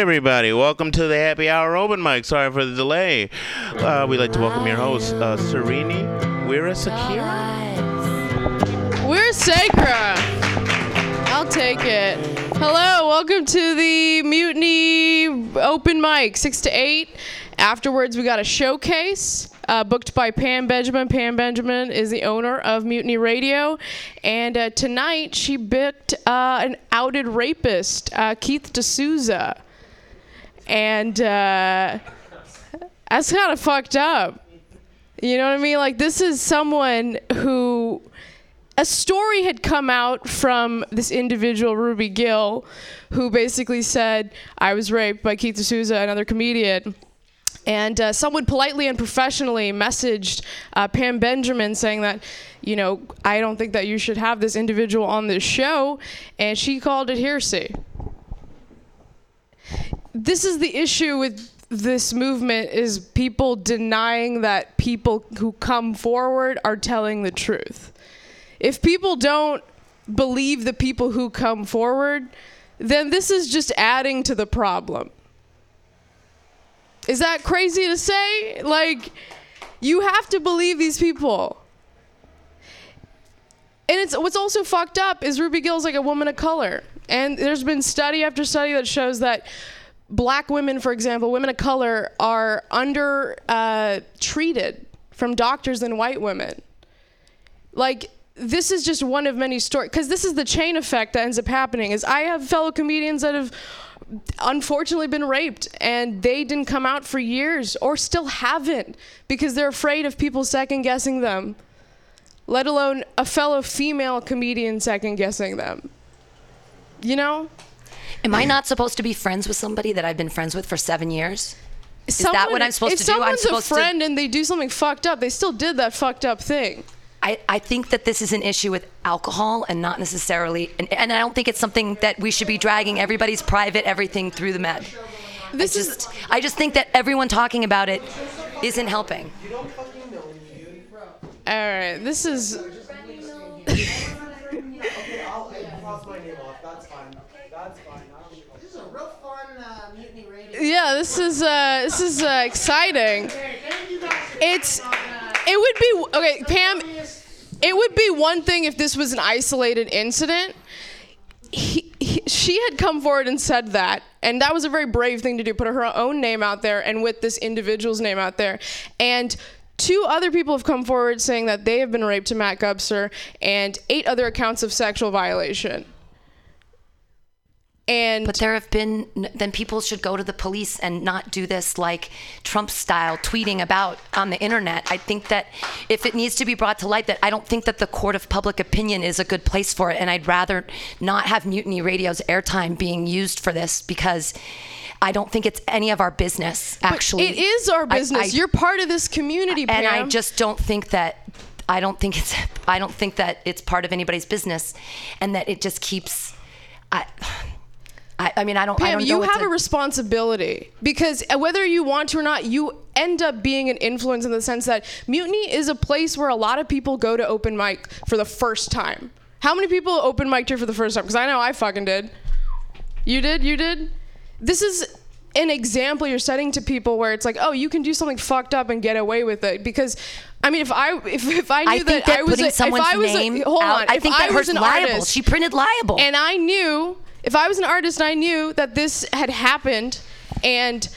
everybody. Welcome to the Happy Hour Open Mic. Sorry for the delay. Uh, we'd like to welcome your host, uh, Serini Sakira. We're Sacra. I'll take it. Hello, welcome to the Mutiny Open Mic, 6 to 8. Afterwards, we got a showcase uh, booked by Pam Benjamin. Pam Benjamin is the owner of Mutiny Radio. And uh, tonight, she booked uh, an outed rapist, uh, Keith D'Souza. And uh, that's kind of fucked up. You know what I mean? Like, this is someone who a story had come out from this individual, Ruby Gill, who basically said, I was raped by Keith D'Souza, another comedian. And uh, someone politely and professionally messaged uh, Pam Benjamin saying that, you know, I don't think that you should have this individual on this show. And she called it hearsay. This is the issue with this movement is people denying that people who come forward are telling the truth if people don't believe the people who come forward, then this is just adding to the problem. Is that crazy to say? Like, you have to believe these people. And it's what's also fucked up is Ruby Gill's like a woman of color. And there's been study after study that shows that black women, for example, women of color are under uh, treated from doctors than white women. Like this is just one of many stories because this is the chain effect that ends up happening is i have fellow comedians that have unfortunately been raped and they didn't come out for years or still haven't because they're afraid of people second guessing them let alone a fellow female comedian second guessing them you know Am I not supposed to be friends with somebody that I've been friends with for seven years? Is that what I'm supposed to do? I'm someone's supposed a to- friend and they do something fucked up they still did that fucked up thing I, I think that this is an issue with alcohol and not necessarily, and, and I don't think it's something that we should be dragging everybody's private everything through the med. this I is I just think that everyone talking about it isn't helping. all right this is Okay, I'll cross my name off. That's fine. That's fine. I don't This is a real fun uh, mutiny radio. Yeah this is uh this is uh, exciting. It's it would be okay pam it would be one thing if this was an isolated incident. He, he, she had come forward and said that and that was a very brave thing to do put her own name out there and with this individual's name out there. And two other people have come forward saying that they have been raped to matt gubser and eight other accounts of sexual violation and But there have been, then people should go to the police and not do this like Trump style tweeting about on the internet. I think that if it needs to be brought to light, that I don't think that the court of public opinion is a good place for it. And I'd rather not have Mutiny Radio's airtime being used for this because I don't think it's any of our business, actually. it is our business I- you're part of this community and I just don't think that I don't think it's I don't think that it's part of anybody's business, and that it just keeps. I, I, I mean, I don't. I Pam, don't know you have to- a responsibility because uh, whether you want to or not, you end up being an influence in the sense that Mutiny is a place where a lot of people go to open mic for the first time. How many people open mic here for the first time? Because I know I fucking did. You did? You did? This is an example you're setting to people where it's like, oh, you can do something fucked up and get away with it. Because, I mean, if I if, if I knew I that, that, I was a, if I was a, hold out, on, I think that I was an liable. artist, She printed liable. and I knew if I was an artist and I knew that this had happened, and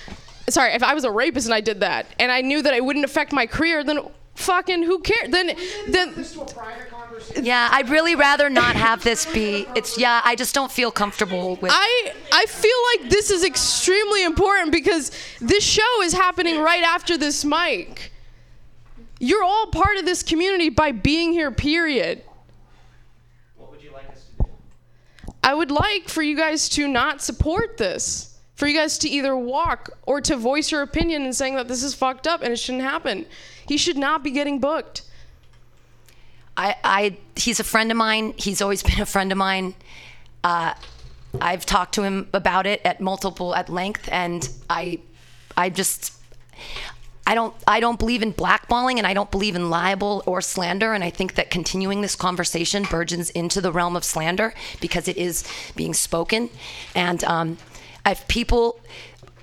sorry, if I was a rapist and I did that, and I knew that it wouldn't affect my career, then fucking who cares? Then then This to a private conversation. yeah, I'd really rather not have this be. It's yeah, I just don't feel comfortable with. I I feel like this is extremely important because this show is happening right after this mic. You're all part of this community by being here. Period. What would you like us to do? I would like for you guys to not support this. For you guys to either walk or to voice your opinion and saying that this is fucked up and it shouldn't happen. He should not be getting booked. I, I he's a friend of mine. He's always been a friend of mine. Uh, I've talked to him about it at multiple at length, and I, I just, I don't, I don't believe in blackballing, and I don't believe in libel or slander, and I think that continuing this conversation burgeons into the realm of slander because it is being spoken, and um, if people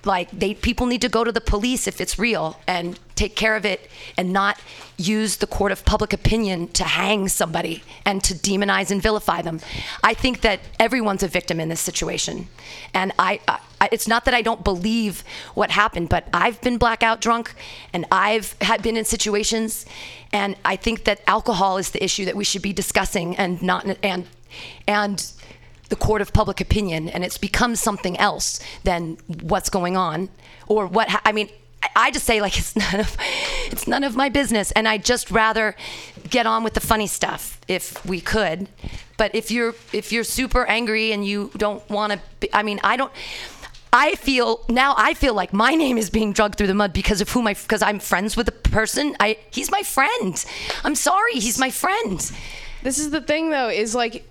like they people need to go to the police if it's real and take care of it and not use the court of public opinion to hang somebody and to demonize and vilify them. I think that everyone's a victim in this situation. And I, I it's not that I don't believe what happened, but I've been blackout drunk and I've had been in situations and I think that alcohol is the issue that we should be discussing and not and and the court of public opinion and it's become something else than what's going on or what ha- I mean I- I just say like it's none of it's none of my business and I'd just rather get on with the funny stuff if we could. But if you're if you're super angry and you don't want to I mean I don't I feel now I feel like my name is being dragged through the mud because of whom I because I'm friends with the person. I he's my friend. I'm sorry he's my friend. This is the thing, though, is like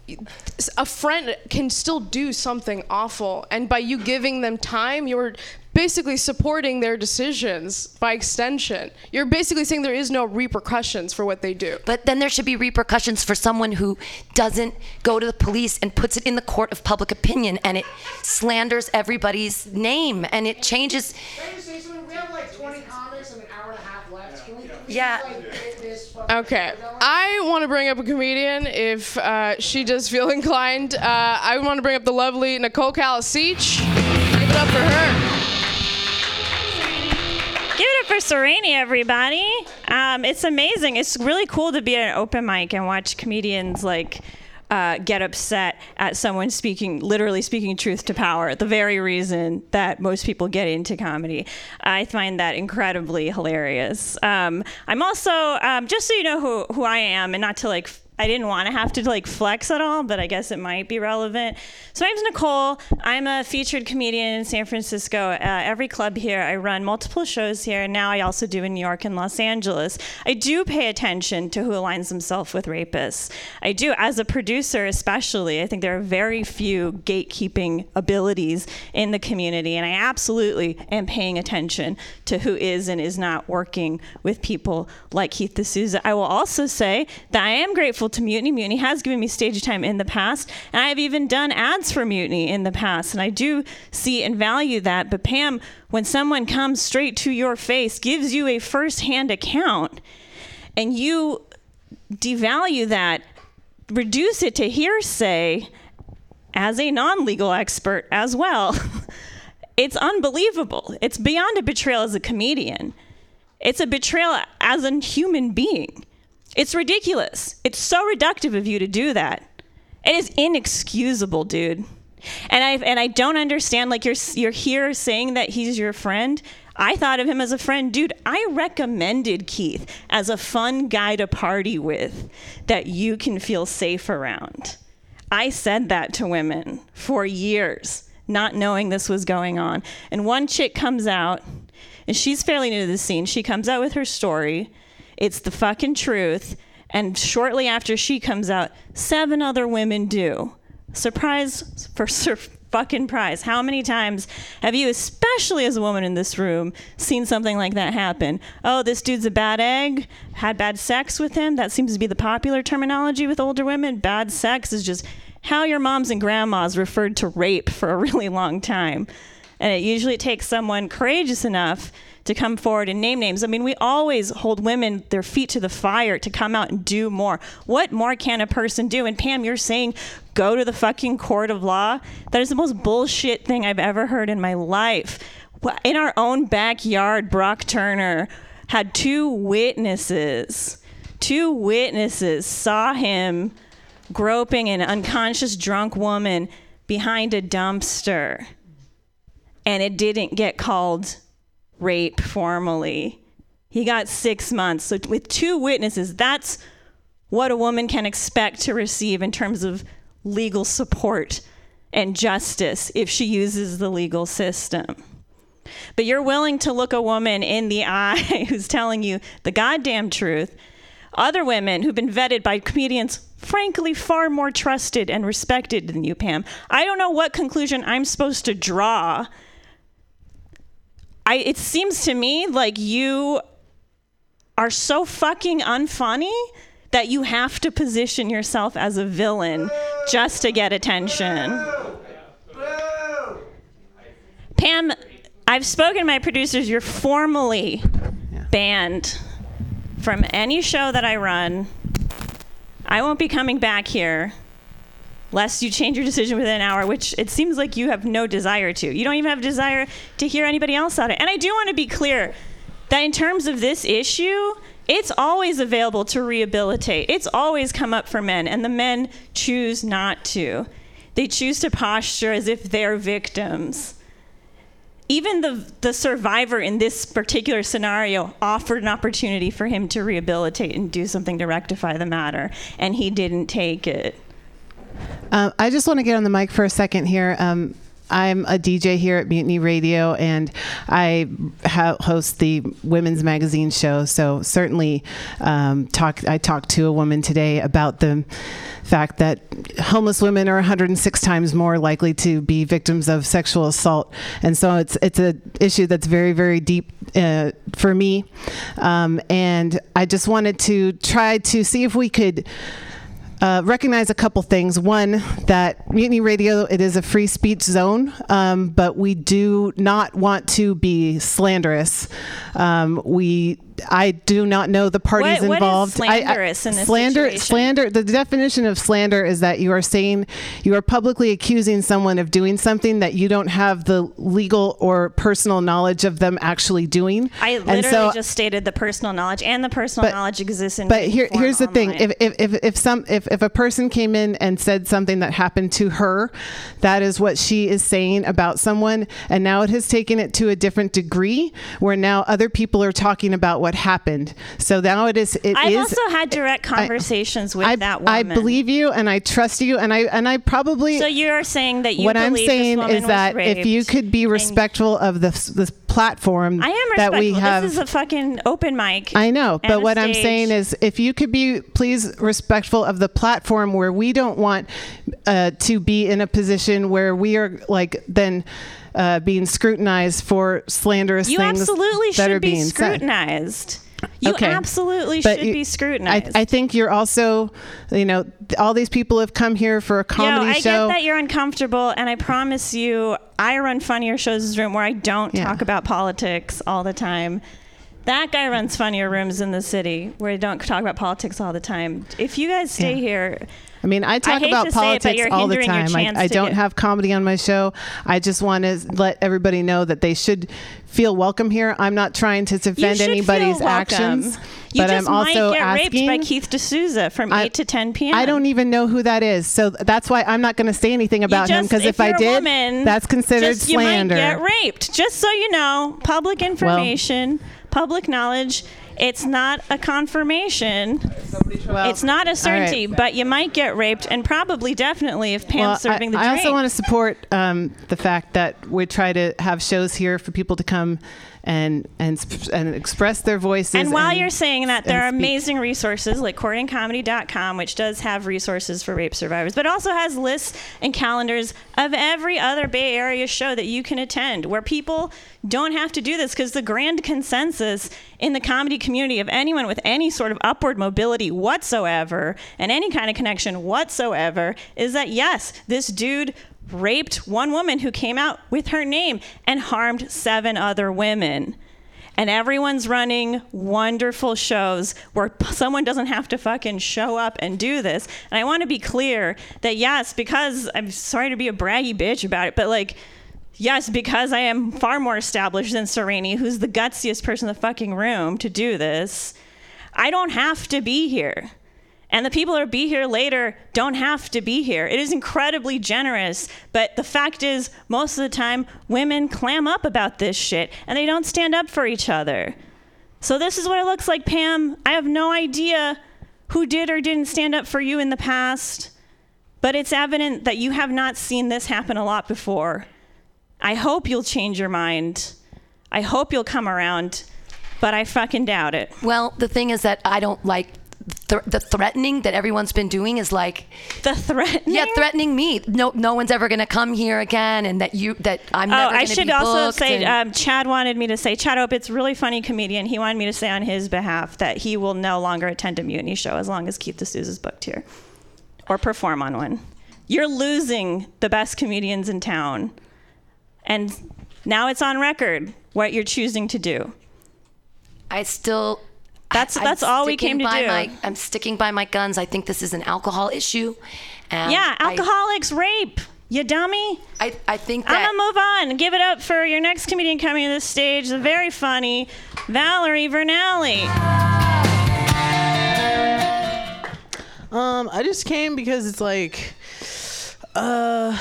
a friend can still do something awful, and by you giving them time, you're basically supporting their decisions by extension. You're basically saying there is no repercussions for what they do. But then there should be repercussions for someone who doesn't go to the police and puts it in the court of public opinion and it slanders everybody's name and it changes. Can I just say something? We have like 20 comics and an hour and a half left. Can we please Yeah. like get this fucking Okay. I want to bring up a comedian if uh, she does feel inclined. Uh, I want to bring up the lovely Nicole Calasic. Give it up for her. For Sereni, everybody. Um, it's amazing. It's really cool to be at an open mic and watch comedians like uh, get upset at someone speaking, literally speaking truth to power. The very reason that most people get into comedy. I find that incredibly hilarious. Um, I'm also, um, just so you know who who I am, and not to like I didn't want to have to like flex at all, but I guess it might be relevant. So my name's Nicole. I'm a featured comedian in San Francisco. Uh, every club here, I run multiple shows here, and now I also do in New York and Los Angeles. I do pay attention to who aligns himself with rapists. I do, as a producer especially. I think there are very few gatekeeping abilities in the community, and I absolutely am paying attention to who is and is not working with people like Keith D'Souza. I will also say that I am grateful to Mutiny. Mutiny has given me stage time in the past, and I have even done ads for Mutiny in the past, and I do see and value that. But Pam, when someone comes straight to your face, gives you a first-hand account, and you devalue that, reduce it to hearsay as a non-legal expert as well. it's unbelievable. It's beyond a betrayal as a comedian. It's a betrayal as a human being. It's ridiculous. It's so reductive of you to do that. It is inexcusable, dude. And I and I don't understand. Like you're you're here saying that he's your friend. I thought of him as a friend, dude. I recommended Keith as a fun guy to party with that you can feel safe around. I said that to women for years, not knowing this was going on. And one chick comes out, and she's fairly new to the scene. She comes out with her story. It's the fucking truth. And shortly after she comes out, seven other women do. Surprise for sur- fucking prize. How many times have you, especially as a woman in this room, seen something like that happen? Oh, this dude's a bad egg, had bad sex with him. That seems to be the popular terminology with older women. Bad sex is just how your moms and grandmas referred to rape for a really long time. And it usually takes someone courageous enough to come forward and name names. I mean, we always hold women their feet to the fire to come out and do more. What more can a person do? And Pam, you're saying go to the fucking court of law? That is the most bullshit thing I've ever heard in my life. In our own backyard, Brock Turner had two witnesses. Two witnesses saw him groping an unconscious drunk woman behind a dumpster. And it didn't get called rape formally. He got six months. So, with two witnesses, that's what a woman can expect to receive in terms of legal support and justice if she uses the legal system. But you're willing to look a woman in the eye who's telling you the goddamn truth. Other women who've been vetted by comedians, frankly, far more trusted and respected than you, Pam. I don't know what conclusion I'm supposed to draw I, it seems to me like you are so fucking unfunny that you have to position yourself as a villain just to get attention. Pam, I've spoken to my producers. You're formally banned from any show that I run. I won't be coming back here lest you change your decision within an hour, which it seems like you have no desire to. You don't even have desire to hear anybody else out it. And I do want to be clear that in terms of this issue, it's always available to rehabilitate. It's always come up for men, and the men choose not to. They choose to posture as if they're victims. Even the, the survivor in this particular scenario offered an opportunity for him to rehabilitate and do something to rectify the matter, and he didn't take it. Um, I just want to get on the mic for a second here. Um, I'm a DJ here at Mutiny Radio, and I ha- host the women's magazine show. So certainly, um, talk. I talked to a woman today about the fact that homeless women are 106 times more likely to be victims of sexual assault, and so it's it's a issue that's very very deep uh, for me, um, and I just wanted to try to see if we could uh, recognize a couple things. One, that Mutiny Radio it is a free speech zone, um, but we do not want to be slanderous. Um, we I do not know the parties What- what is involved. I- I- slanderous in this slander, situation? slander. The definition of slander is that you are saying you are publicly accusing someone of doing something that you don't have the legal or personal knowledge of them actually doing. I literally so- just stated the personal knowledge, and the personal But- knowledge exists in. but here, here's the thing: if, if, if, if some if, if a person came in and said something that happened to her, that is what she is saying about someone, and now it has taken it to a different degree, where now other people are talking about what happened. So now it is. It I've is- also had direct I- conversations with I, that woman. I believe you, and I trust you, and I and I probably. So you're saying that you what I'm saying woman is that if you could be respectful of this this platform I am that respectful. we have. this is a fucking open mic. I know, but what I'm saying is, if you could be please respectful of the platform where we don't want uh, to be in a position where we are like then uh, being scrutinized for slanderous you things absolutely that are should be being said. scrutinized. You Okay. absolutely But should you- be scrutinized. I, I think you're also, you know, all these people have come here for a comedy Yo, I show. get that you're uncomfortable, and I promise you, I run funnier shows as room where I don't Yeah. talk about politics all the time. That guy runs funnier rooms in the city where I don't talk about politics all the time. If you guys stay Yeah. here, I mean, I talk hate about say it, politics all the time. I, I don't get- have comedy on my show. I just want to let everybody know that they should feel welcome here. I'm not trying to defend anybody's actions, You but just I'm also might get asking. raped by Keith D'Souza from I- 8 to 10 p.m. I don't even know who that is, so that's why I'm not going to say anything about him because if, you're I did, woman, that's considered just, slander. You might get raped. Just so you know, public information, public knowledge. It's not a confirmation. Well, it's not a certainty, right. but you might get raped, and probably, definitely, if Pam's Well, serving I, the I also want to support um, the fact that we try to have shows here for people to come and and and express their voices. And while you're saying that, there are speak. amazing resources like CourtingComedy.com, which does have resources for rape survivors, but also has lists and calendars of every other Bay Area show that you can attend where people don't have to do this because the grand consensus in the comedy community of anyone with any sort of upward mobility whatsoever and any kind of connection whatsoever is that yes, this dude raped one woman who came out with her name and harmed seven other women and everyone's running wonderful shows where someone doesn't have to fucking show up and do this. And I want to be clear that yes, because I'm sorry to be a braggy bitch about it, but like, yes, because I am far more established than Sereni, who's the gutsiest person in the fucking room to do this, I don't have to be here. And the people who be here later don't have to be here. It is incredibly generous, but the fact is, most of the time, women clam up about this shit and they don't stand up for each other. So, this is what it looks like, Pam. I have no idea who did or didn't stand up for you in the past, but it's evident that you have not seen this happen a lot before. I hope you'll change your mind. I hope you'll come around, but I fucking doubt it. Well, the thing is that I don't like th- the threatening that everyone's been doing is like The threatening. yeah threatening me no no one's ever going to come here again and that you that i'm Oh, I should also say, and- um, Chad wanted me to say, Chad a really funny comedian. He wanted me to say on his behalf that he will no longer attend a mutiny show as long as Keith D'Souza's booked here or perform on one. You're losing the best comedians in town. And Now it's on record what you're choosing to do. I still. That's- I'm that's all we sticking came to by do. My, I'm sticking by my guns. I think this is an alcohol issue. And Yeah, I- alcoholics rape. You dummy. I, I think I'm going to move on give it up for your next comedian coming to the stage, the very funny Valerie Vernelli. Um, I just came because it's like, uh,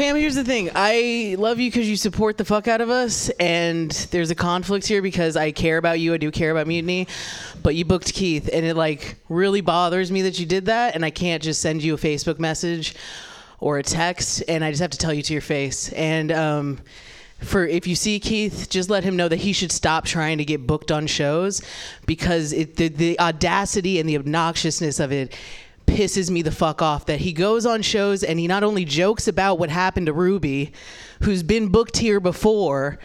Pam. Here's the thing. I love you because you support the fuck out of us, and there's a conflict here because I care about you. I do care about Mutiny, but you booked Keith, and it like really bothers me that you did that, and I can't just send you a Facebook message or a text, and I just have to tell you to your face. And um, for if you see Keith, just let him know that he should stop trying to get booked on shows because it, the, the audacity and the obnoxiousness of it pisses me the fuck off that he goes on shows and he not only jokes about what happened to Ruby, who's been booked here before.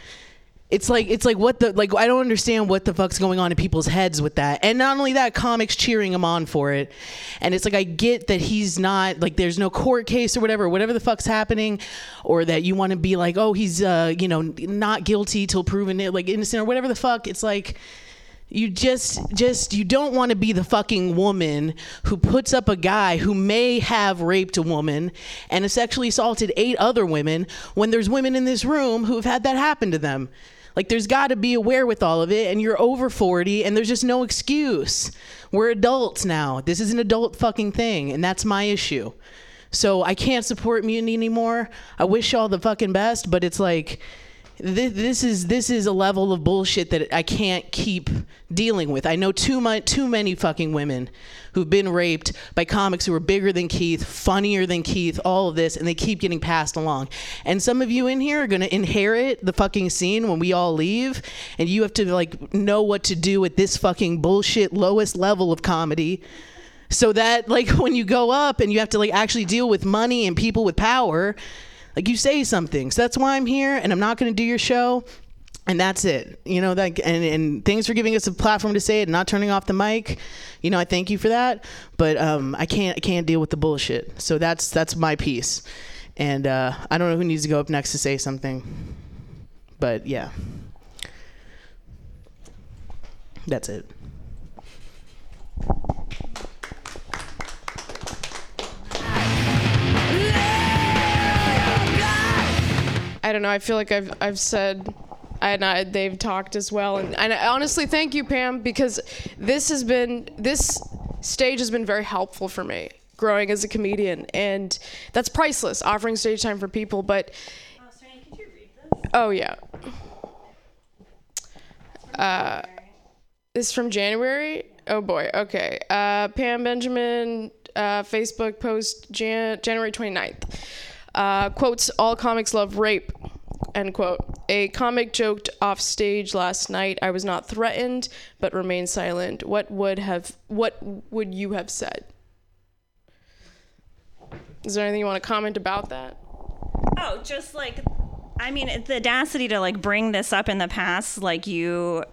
It's like it's like what the like I don't understand what the fuck's going on in people's heads with that. And not only that, comics cheering him on for it. And it's like I get that he's not like there's no court case or whatever, whatever the fuck's happening, or that you want to be like, oh, he's uh, you know, not guilty till proven it like innocent or whatever the fuck. It's like you just just you don't want to be the fucking woman who puts up a guy who may have raped a woman and has sexually assaulted eight other women when there's women in this room who have had that happen to them. Like there's got to be aware with all of it and you're over 40 and there's just no excuse. We're adults now. This is an adult fucking thing and that's my issue. So I can't support mutiny anymore. I wish y'all the fucking best, but it's like this, this is this is a level of bullshit that I can't keep dealing with. I know too much, too many fucking women who've been raped by comics who are bigger than Keith, funnier than Keith, all of this, and they keep getting passed along. And some of you in here are gonna inherit the fucking scene when we all leave, and you have to like know what to do at this fucking bullshit lowest level of comedy so that like when you go up and you have to like actually deal with money and people with power like you say something so that's why i'm here and i'm not going to do your show and that's it. You know that and, and thanks for giving us a platform to say it and not turning off the mic. You know i thank you for that but um, i can't i can't deal with the bullshit. So that's that's my piece. And uh, i don't know who needs to go up next to say something but yeah. That's it don't know. I feel like I've I've said, and I, they've talked as well. And, and honestly, thank you, Pam, because this has been this stage has been very helpful for me growing as a comedian, and that's priceless. Offering stage time for people, but oh yeah. Uh, this is from January. Oh boy. Okay. Uh, Pam Benjamin, uh, Facebook post Jan- January 29th. Uh, quotes All comics love rape. End quote. A comic joked off stage last night. I was not threatened, but remained silent. What would have? What would you have said? Is there anything you want to comment about that? Oh, just like, I mean, the audacity to like bring this up in the past, like you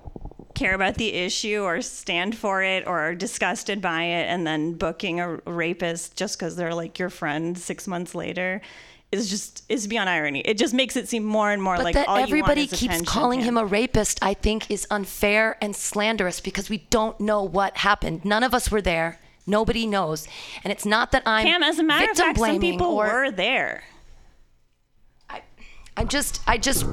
care about the issue or stand for it or are disgusted by it, and then booking a rapist just because they're like your friend six months later is just is beyond irony. It just makes it seem more and more But like that all you everybody want is keeps calling him a rapist, I think, is unfair and slanderous because we don't know what happened. None of us were there. Nobody knows, and it's not that I'm Pam, as a matter of victim fact, some people or were there. I'm just, I just,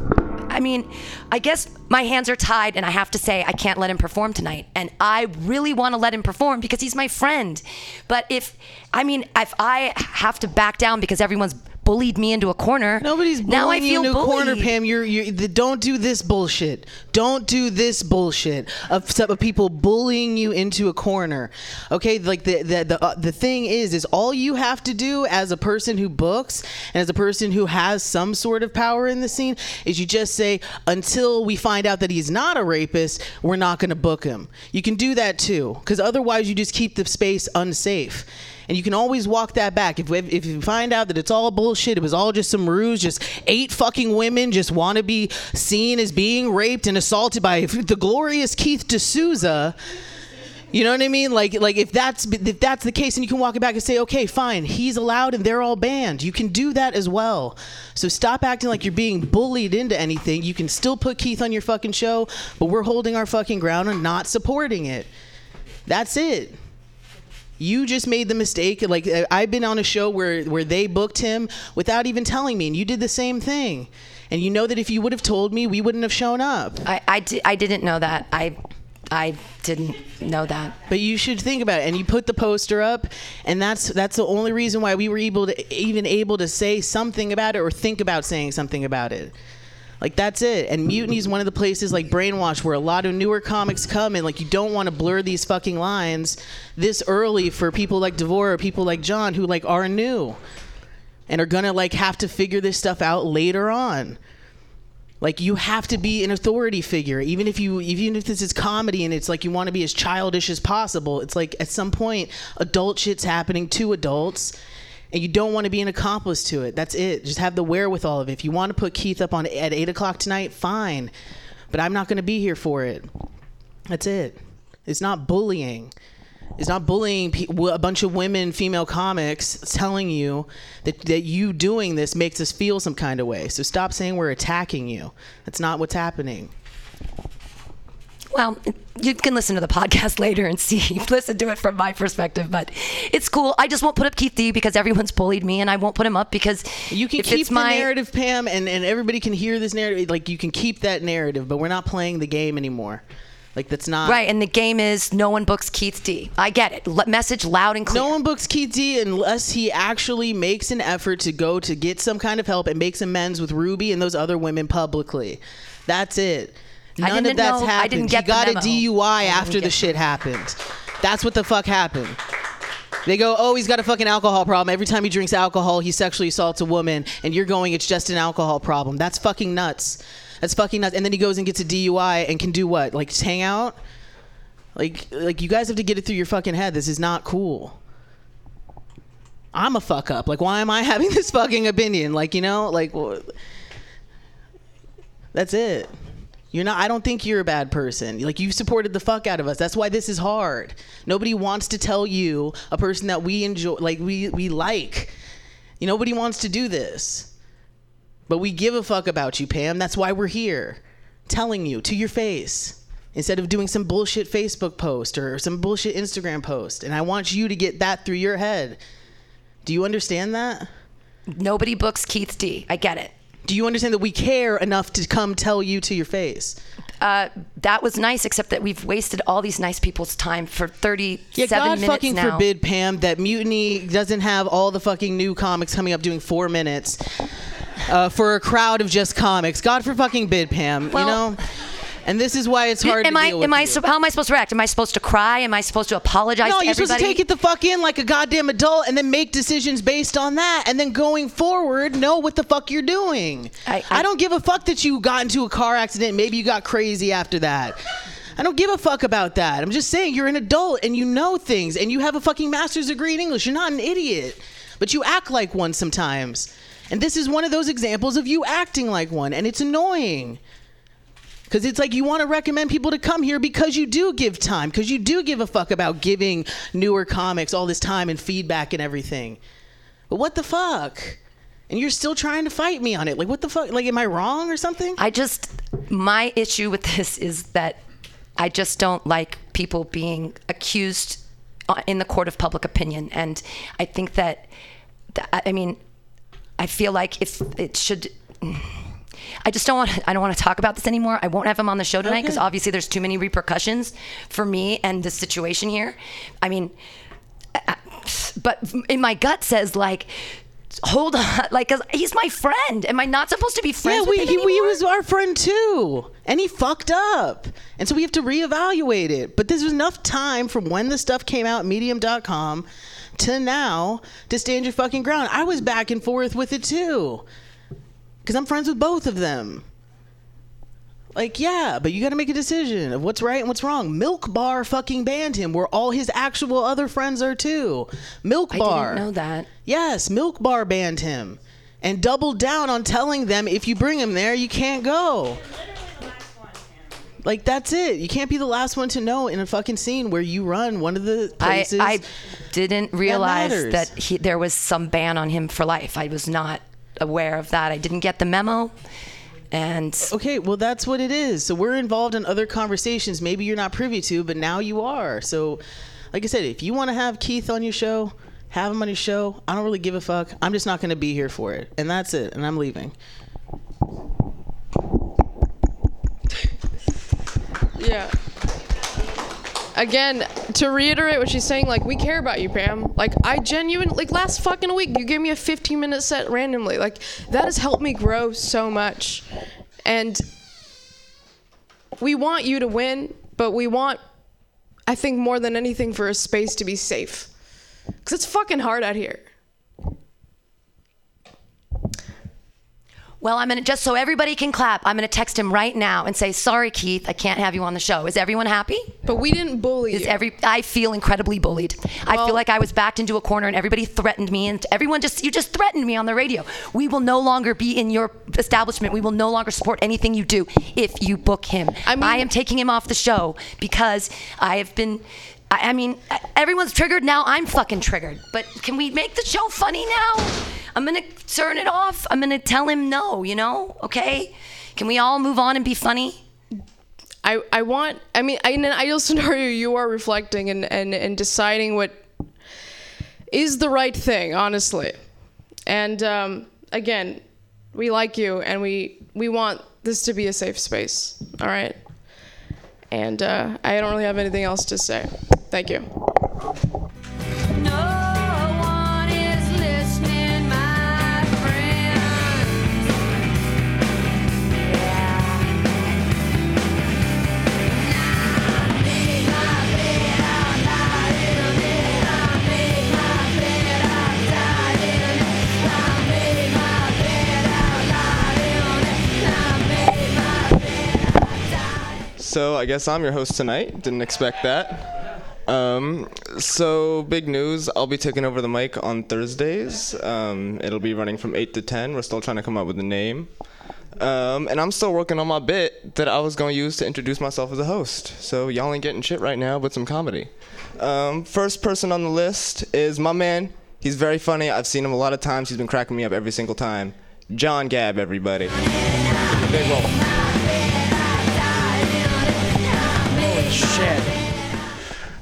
I mean, I guess my hands are tied and I have to say I can't let him perform tonight. And I really want to let him perform because he's my friend. But if, I mean, if I have to back down because everyone's bullied me into a corner, Nobody's bullying now I you feel into a corner, bullied. Pam. You're, you're the, don't do this bullshit. Don't do this bullshit of, of people bullying you into a corner. Okay, like the the the, uh, the thing is, is all you have to do as a person who books and as a person who has some sort of power in the scene is you just say until we find out that he's not a rapist, we're not going to book him. You can do that too, because otherwise you just keep the space unsafe and you can always walk that back. If if you find out that it's all bullshit, it was all just some ruse, just eight fucking women just want to be seen as being raped and assaulted by the glorious Keith D'Souza. You know what I mean? Like, like if that's if that's the case, and you can walk it back and say, okay, fine, he's allowed, and they're all banned. You can do that as well. So stop acting like you're being bullied into anything. You can still put Keith on your fucking show, but we're holding our fucking ground and not supporting it. That's it. You just made the mistake. Like I've been on a show where where they booked him without even telling me, and you did the same thing. And you know that if you would have told me, we wouldn't have shown up. I, I, di- I didn't know that. I I didn't know that. But you should think about it. And you put the poster up, and that's that's the only reason why we were able to even able to say something about it or think about saying something about it. Like that's it. And Mutiny is one of the places like Brainwash where a lot of newer comics come and like you don't want to blur these fucking lines this early for people like Devore or people like John who like are new and are gonna like have to figure this stuff out later on. Like you have to be an authority figure, even if you even if this is comedy and it's like you want to be as childish as possible. It's like at some point, adult shit's happening to adults, and you don't want to be an accomplice to it. That's it. Just have the wherewithal of it. If you want to put Keith up on at eight o'clock tonight, fine, but I'm not going to be here for it. That's it. It's not bullying. It's not bullying a bunch of women, female comics, telling you that, that you doing this makes us feel some kind of way. So stop saying we're attacking you. That's not what's happening. Well, you can listen to the podcast later and see, listen to it from my perspective. But it's cool. I just won't put up Keith D because everyone's bullied me, and I won't put him up because You can keep the my narrative, Pam, and, and everybody can hear this narrative. Like you can keep that narrative, but we're not playing the game anymore. Like that's not right. And the game is no one books Keith D. I get it. L- message loud and clear. No one books Keith D unless he actually makes an effort to go to get some kind of help and makes amends with Ruby and those other women publicly. That's it. I None didn't of that's know- I happened. didn't get he got a. DUI after the shit happened. That's what the fuck happened. They go, oh, he's got a fucking alcohol problem. Every time he drinks alcohol, he sexually assaults a woman, and you're going, it's just an alcohol problem. That's fucking nuts. That's fucking nuts. And then he goes and gets a DUI and can do what? Like just hang out? Like, like you guys have to get it through your fucking head. This is not cool. I'm a fuck up. Like, why am I having this fucking opinion? Like, you know, like, wh- that's it. You're not. I don't think you're a bad person. Like, you've supported the fuck out of us. That's why this is hard. Nobody wants to tell you a person that we enjoy, like we we like. You nobody wants to do this, but we give a fuck about you, Pam. That's why we're here, telling you to your face instead of doing some bullshit Facebook post or some bullshit Instagram post. And I want you to get that through your head. Do you understand that? Nobody books Keith D. I get it. Do you understand that we care enough to come tell you to your face? Uh, that was nice, except that we've wasted all these nice people's time for 37 Yeah, God minutes fucking now. forbid, Pam, that Mutiny doesn't have all the fucking new comics coming up doing four minutes uh, for a crowd of just comics. God for fucking bid, Pam. Well- you know. And this is why it's hard am to I? deal with Am I? you. How am I supposed to react? Am I supposed to cry? Am I supposed to apologize? No, to you're supposed to take it the fuck in like a goddamn adult and then make decisions based on that. And then going forward, know what the fuck you're doing. I- I, I- don't give a fuck that you got into a car accident. Maybe you got crazy after that. I don't give a fuck about that. I'm just saying you're an adult and you know things and you have a fucking master's degree in English. You're not an idiot, but you act like one sometimes. And this is one of those examples of you acting like one, and it's annoying. Because it's like you want to recommend people to come here because you do give time, because you do give a fuck about giving newer comics all this time and feedback and everything. But what the fuck? And you're still trying to fight me on it. Like, what the fuck? Like, am I wrong or something? I just my issue with this is that I just don't like people being accused uh, in the court of public opinion, and I think that, that I mean, I feel like if it should. I just don't want. I don't want to talk about this anymore. I won't have him on the show tonight because Okay. obviously there's too many repercussions for me and the situation here. I mean, I- but in my gut says like, hold on, like 'cause he's my friend. Am I not supposed to be friends? yeah, we, with he, anymore? was our friend too. And he fucked up. And so we have to reevaluate it. But this was enough time from when the stuff came out, medium.com, to now to stand your fucking ground. I was back and forth with it too. Because I'm friends with both of them. Like, yeah, but you got to make a decision of what's right and what's wrong. Milk Bar fucking banned him, where all his actual other friends are too. Milk Bar. I didn't know that. Yes, Milk Bar banned him and doubled down on telling them if you bring him there, you can't go. Like that's it. You can't be the last one to know in a fucking scene where you run one of the places. I didn't realize matters. that, he, there was some ban on him for life. I was not aware of that. I didn't get the memo. And okay, well that's what it is. So we're involved in other conversations maybe you're not privy to, but now you are. So like I said, if you want to have Keith on your show, have him on your show. I don't really give a fuck. I'm just not going to be here for it. And that's it. And I'm leaving. Yeah. Again, to reiterate what she's saying, like we care about you, Pam. Like I genuinely, like last fucking week, you gave me a 15 minute set randomly. Like that has helped me grow so much, and we want you to win, but we want, I think more than anything, for a space to be safe, because it's fucking hard out here. Well, I'm gonna just so everybody can clap. I'm gonna text him right now and say, "Sorry, Keith, I can't have you on the show." Is everyone happy? But we didn't bully Is you. every? I feel incredibly bullied. I feel like I was backed into a corner and everybody threatened me, and everyone just you just threatened me on the radio. We will no longer be in your establishment. We will no longer support anything you do if you book him. I mean- I am taking him off the show because I have been. I I mean, everyone's triggered now. I'm fucking triggered. But can we make the show funny now? I'm gonna turn it off. I'm gonna tell him no. You know, okay? Can we all move on and be funny? I, I want I mean in an ideal scenario you are reflecting and, and, and deciding what is the right thing, honestly. And um, again, we like you and we we want this to be a safe space. All right. And uh, I don't really have anything else to say. Thank you. So I guess I'm your host tonight. Didn't expect that. Um, so big news. I'll be taking over the mic on Thursdays. Um, it'll be running from 8 to 10. We're still trying to come up with a name. Um, and I'm still working on my bit that I was going to use to introduce myself as a host. So y'all ain't getting shit right now, but some comedy. Um, first person on the list is my man. He's very funny. I've seen him a lot of times. He's been cracking me up every single time. John Gab, everybody. Big roll.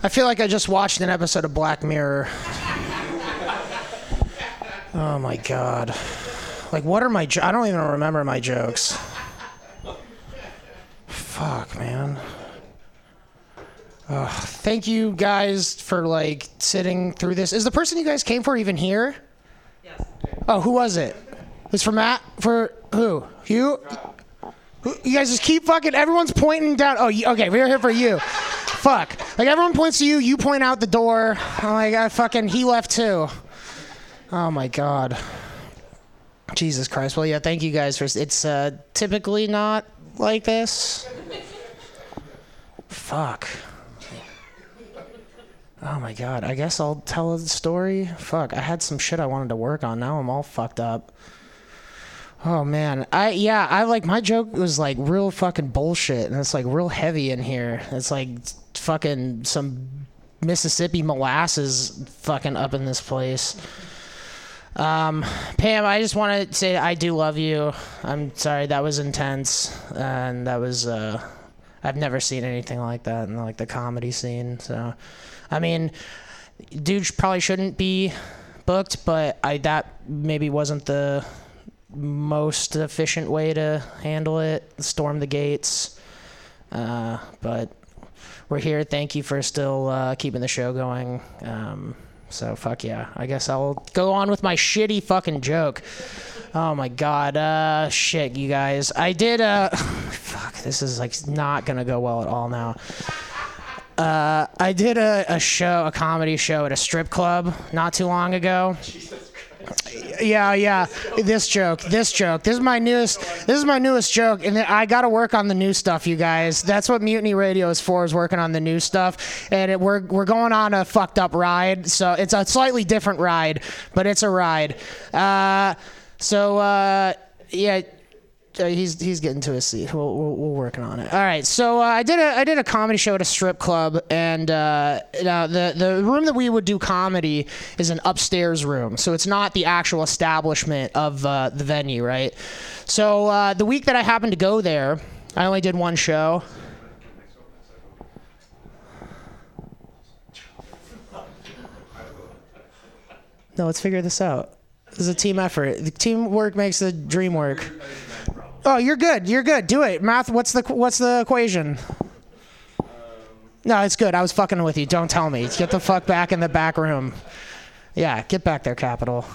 I feel like I just watched an episode of Black Mirror. Oh my god. Like, what are my jo- I don't even remember my jokes. Fuck, man. Thank you guys for like sitting through this. Is the person you guys came for even here? Yes. Oh, who was it? It was for Matt? For who? You? You guys just keep fucking. Everyone's pointing down. Oh, okay. We're here for you. Fuck. Like everyone points to you. You point out the door. I'm like, I fucking. He left too. Oh my god. Jesus Christ. Well, yeah. Thank you guys for. It's uh, typically not like this. Fuck. Oh my god. I guess I'll tell a story. Fuck. I had some shit I wanted to work on. Now I'm all fucked up. Oh man, I yeah, I like my joke was like real fucking bullshit, and it's like real heavy in here. It's like fucking some Mississippi molasses fucking up in this place. Um, Pam, I just want to say I do love you. I'm sorry that was intense, and that was uh, I've never seen anything like that in like the comedy scene. So, I mean, dude probably shouldn't be booked, but I that maybe wasn't the most efficient way to handle it. Storm the gates. Uh, but we're here. Thank you for still uh, keeping the show going. Um, so fuck yeah. I guess I'll go on with my shitty fucking joke. Oh my god. Uh, shit, you guys. I did. Uh, fuck. This is like not gonna go well at all now. Uh, I did a, a show, a comedy show at a strip club not too long ago. Yeah, yeah. This joke, this joke. This is my newest. This is my newest joke, and I got to work on the new stuff, you guys. That's what Mutiny Radio is for, is working on the new stuff. And it, we're we're going on a fucked up ride, so it's a slightly different ride, but it's a ride. Uh, so uh, yeah. Uh, he's he's getting to his seat. We'll, we'll, we're working on it. All right. So uh, I did a I did a comedy show at a strip club, and uh, now the the room that we would do comedy is an upstairs room. So it's not the actual establishment of uh, the venue, right? So uh, the week that I happened to go there, I only did one show. No, let's figure this out. This is a team effort. The teamwork makes the dream work. Oh, you're good. You're good. Do it. Math. What's the what's the equation? No, it's good. I was fucking with you. Don't tell me. Get the fuck back in the back room. Yeah, get back there, Capital.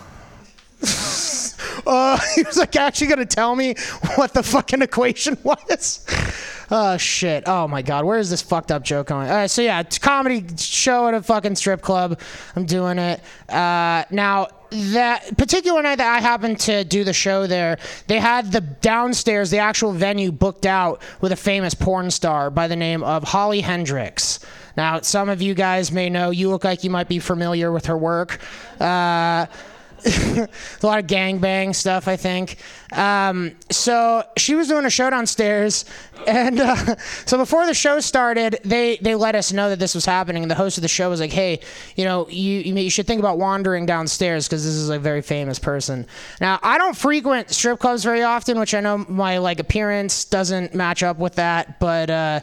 uh, he was like actually gonna tell me what the fucking equation was. Oh shit! Oh my god, where is this fucked up joke going? All right, so yeah, comedy show at a fucking strip club. I'm doing it. Uh, now that particular night that I happened to do the show there, they had the downstairs, the actual venue booked out with a famous porn star by the name of Holly Hendrix. Now, some of you guys may know, you look like you might be familiar with her work. Uh, a lot of gangbang stuff, I think. Um, so she was doing a show downstairs, and uh, so before the show started, they they let us know that this was happening. And the host of the show was like, "Hey, you know, you you, should think about wandering downstairs because this is a very famous person." Now, I don't frequent strip clubs very often, which I know my like appearance doesn't match up with that, but. Uh,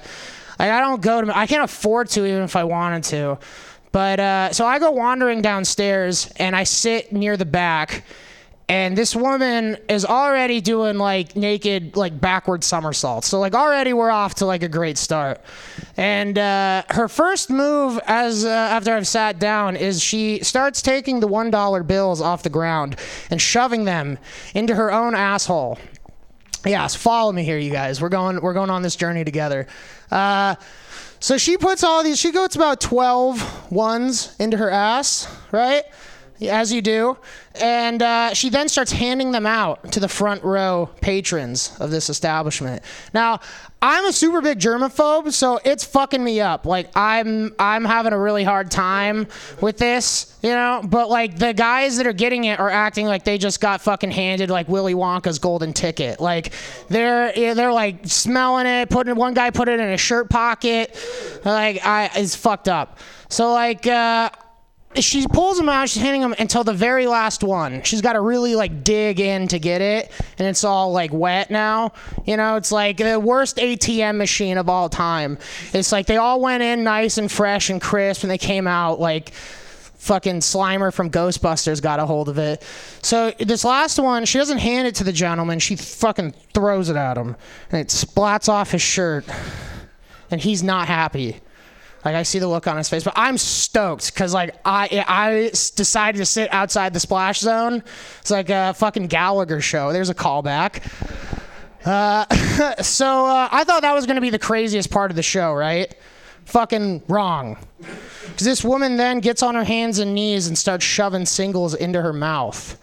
like I don't go to. I can't afford to even if I wanted to. But uh, so I go wandering downstairs and I sit near the back, and this woman is already doing like naked, like backward somersaults. So like already we're off to like a great start. And uh, her first move, as uh, after I've sat down, is she starts taking the one dollar bills off the ground and shoving them into her own asshole. Yes, follow me here, you guys. We're going. We're going on this journey together. Uh, so she puts all these. She goes about 12 ones into her ass, right? As you do, and uh, she then starts handing them out to the front row patrons of this establishment. Now, I'm a super big germaphobe, so it's fucking me up. Like I'm, I'm having a really hard time with this, you know. But like the guys that are getting it are acting like they just got fucking handed like Willy Wonka's golden ticket. Like they're, they're like smelling it, putting one guy put it in a shirt pocket. Like I, it's fucked up. So like. uh she pulls them out. She's handing them until the very last one. She's got to really like dig in to get it, and it's all like wet now. You know, it's like the worst ATM machine of all time. It's like they all went in nice and fresh and crisp, and they came out like fucking Slimer from Ghostbusters got a hold of it. So this last one, she doesn't hand it to the gentleman. She fucking throws it at him, and it splats off his shirt, and he's not happy. Like I see the look on his face, but I'm stoked because like I I decided to sit outside the splash zone. It's like a fucking Gallagher show. There's a callback. Uh, so uh, I thought that was gonna be the craziest part of the show, right? Fucking wrong. Because this woman then gets on her hands and knees and starts shoving singles into her mouth.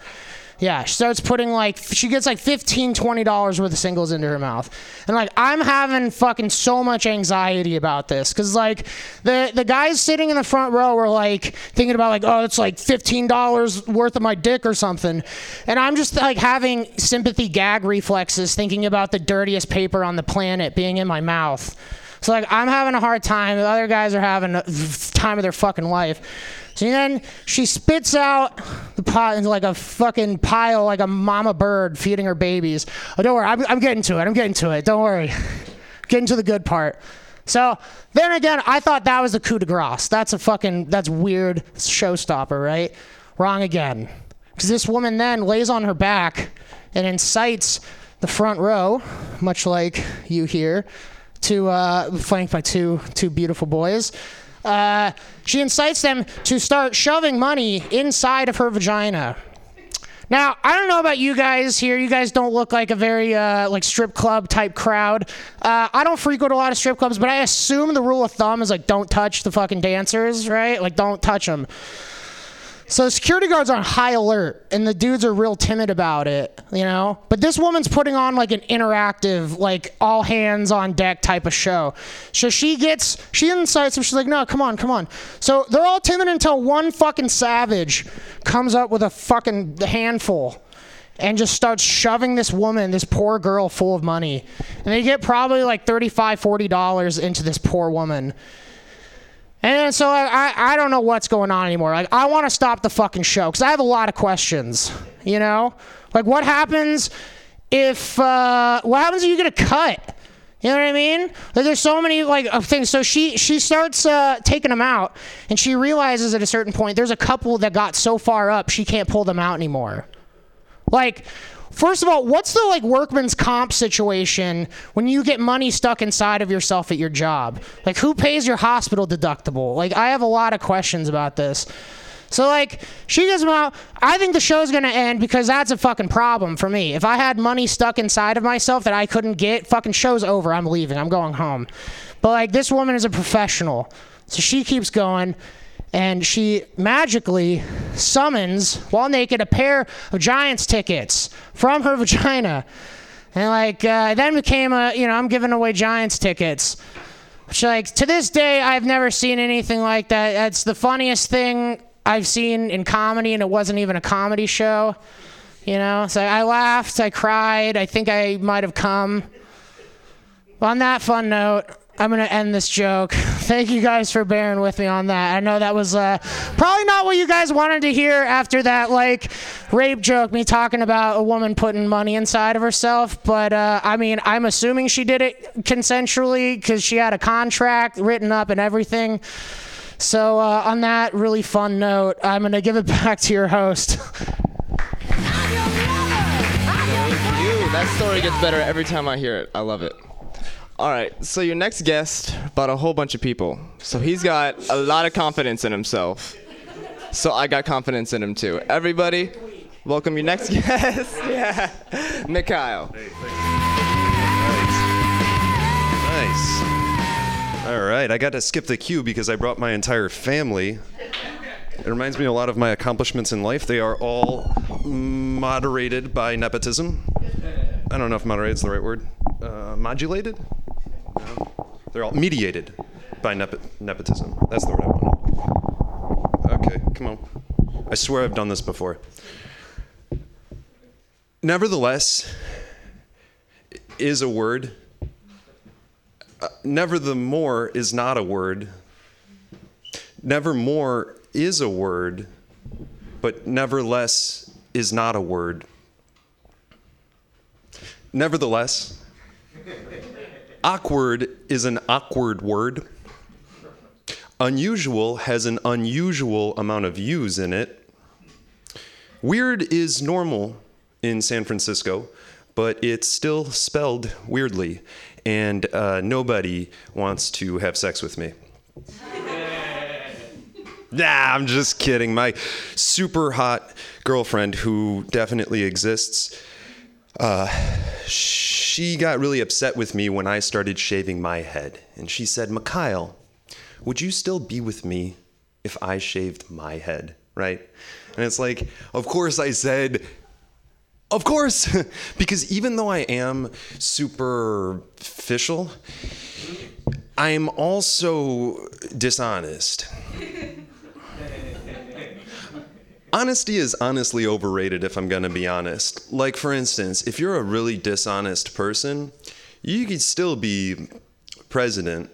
Yeah, she starts putting like she gets like 15 20 dollars worth of singles into her mouth. And like I'm having fucking so much anxiety about this cuz like the the guys sitting in the front row were like thinking about like oh it's like 15 dollars worth of my dick or something. And I'm just like having sympathy gag reflexes thinking about the dirtiest paper on the planet being in my mouth. So like I'm having a hard time. The other guys are having a time of their fucking life. So then she spits out the pot into like a fucking pile, like a mama bird feeding her babies. Oh, don't worry, I'm, I'm getting to it. I'm getting to it. Don't worry. Getting to the good part. So then again, I thought that was a coup de grace. That's a fucking, that's weird showstopper, right? Wrong again. Because this woman then lays on her back and incites the front row, much like you here, to uh, flanked by two two beautiful boys. Uh, she incites them to start shoving money inside of her vagina. Now, I don't know about you guys here. You guys don't look like a very uh, like strip club type crowd. Uh, I don't frequent a lot of strip clubs, but I assume the rule of thumb is like don't touch the fucking dancers, right? Like don't touch them. So the security guards are on high alert, and the dudes are real timid about it, you know. But this woman's putting on like an interactive, like all hands on deck type of show. So she gets, she incites them. She's like, "No, come on, come on." So they're all timid until one fucking savage comes up with a fucking handful, and just starts shoving this woman, this poor girl, full of money. And they get probably like $35, $40 into this poor woman. And so I, I, I don't know what's going on anymore. Like, I want to stop the fucking show because I have a lot of questions, you know? Like, what happens if, uh, what happens if you get a cut? You know what I mean? Like there's so many like things. So she she starts uh, taking them out, and she realizes at a certain point there's a couple that got so far up she can't pull them out anymore. Like, first of all, what's the like workman's comp situation when you get money stuck inside of yourself at your job? Like, who pays your hospital deductible? Like, I have a lot of questions about this. So like she them out. I think the show's gonna end because that's a fucking problem for me. If I had money stuck inside of myself that I couldn't get, fucking show's over. I'm leaving. I'm going home. But like this woman is a professional, so she keeps going, and she magically summons while naked a pair of Giants tickets from her vagina, and like uh, then became a you know I'm giving away Giants tickets. Which like to this day I've never seen anything like that. That's the funniest thing I've seen in comedy, and it wasn't even a comedy show. You know, so I laughed, I cried, I think I might have come. On that fun note, I'm gonna end this joke. Thank you guys for bearing with me on that. I know that was uh, probably not what you guys wanted to hear after that like rape joke, me talking about a woman putting money inside of herself. But uh, I mean, I'm assuming she did it consensually because she had a contract written up and everything. So, uh, on that really fun note, I'm to give it back to your host. Thank you. That story gets better every time I hear it. I love it. All right, so your next guest brought a whole bunch of people. So he's got a lot of confidence in himself. So I got confidence in him too. Everybody, welcome your next guest. yeah, Mikhail. Nice. All right, I got to skip the queue because I brought my entire family. It reminds me a lot of my accomplishments in life. They are all moderated by nepotism. I don't know if moderated is the right word. Uh, modulated? They're all mediated by nepo- nepotism. That's the word I wanted. Okay, come on. I swear I've done this before. Nevertheless, is a word. Uh, nevermore is not a word. Nevermore is a word, but nevertheless is not a word. Nevertheless, awkward is an awkward word. Unusual has an unusual amount of U's in it. Weird is normal in San Francisco, but it's still spelled weirdly, and uh, nobody wants to have sex with me. Nah, I'm just kidding. My super hot girlfriend, who definitely exists, uh, she got really upset with me when I started shaving my head. And she said, Mikhail, would you still be with me if I shaved my head? Right? And it's like, of course I said, of course, because even though I am superficial, I'm also dishonest. Honesty is honestly overrated if I'm gonna be honest. Like, for instance, if you're a really dishonest person, you could still be president.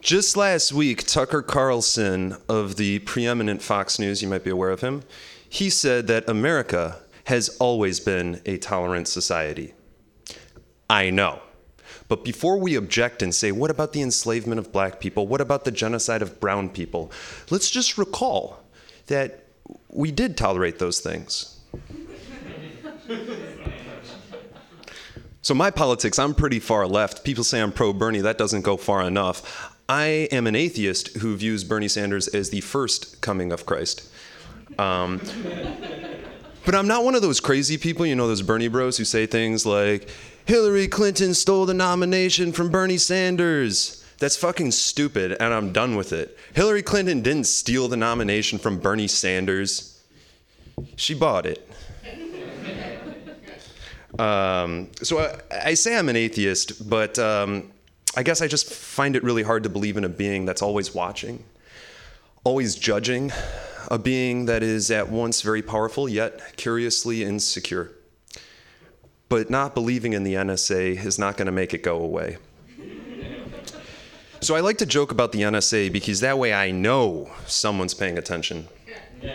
Just last week, Tucker Carlson of the preeminent Fox News, you might be aware of him, he said that America has always been a tolerant society. I know. But before we object and say, what about the enslavement of black people? What about the genocide of brown people? Let's just recall that we did tolerate those things. so, my politics, I'm pretty far left. People say I'm pro Bernie, that doesn't go far enough. I am an atheist who views Bernie Sanders as the first coming of Christ. Um, but I'm not one of those crazy people, you know, those Bernie bros who say things like, Hillary Clinton stole the nomination from Bernie Sanders. That's fucking stupid, and I'm done with it. Hillary Clinton didn't steal the nomination from Bernie Sanders, she bought it. Um, so I, I, say I'm an atheist, but um, I guess I just find it really hard to believe in a being that's always watching, always judging, a being that is at once very powerful yet curiously insecure. But not believing in the NSA is not going to make it go away. So I like to joke about the NSA because that way I know someone's paying attention.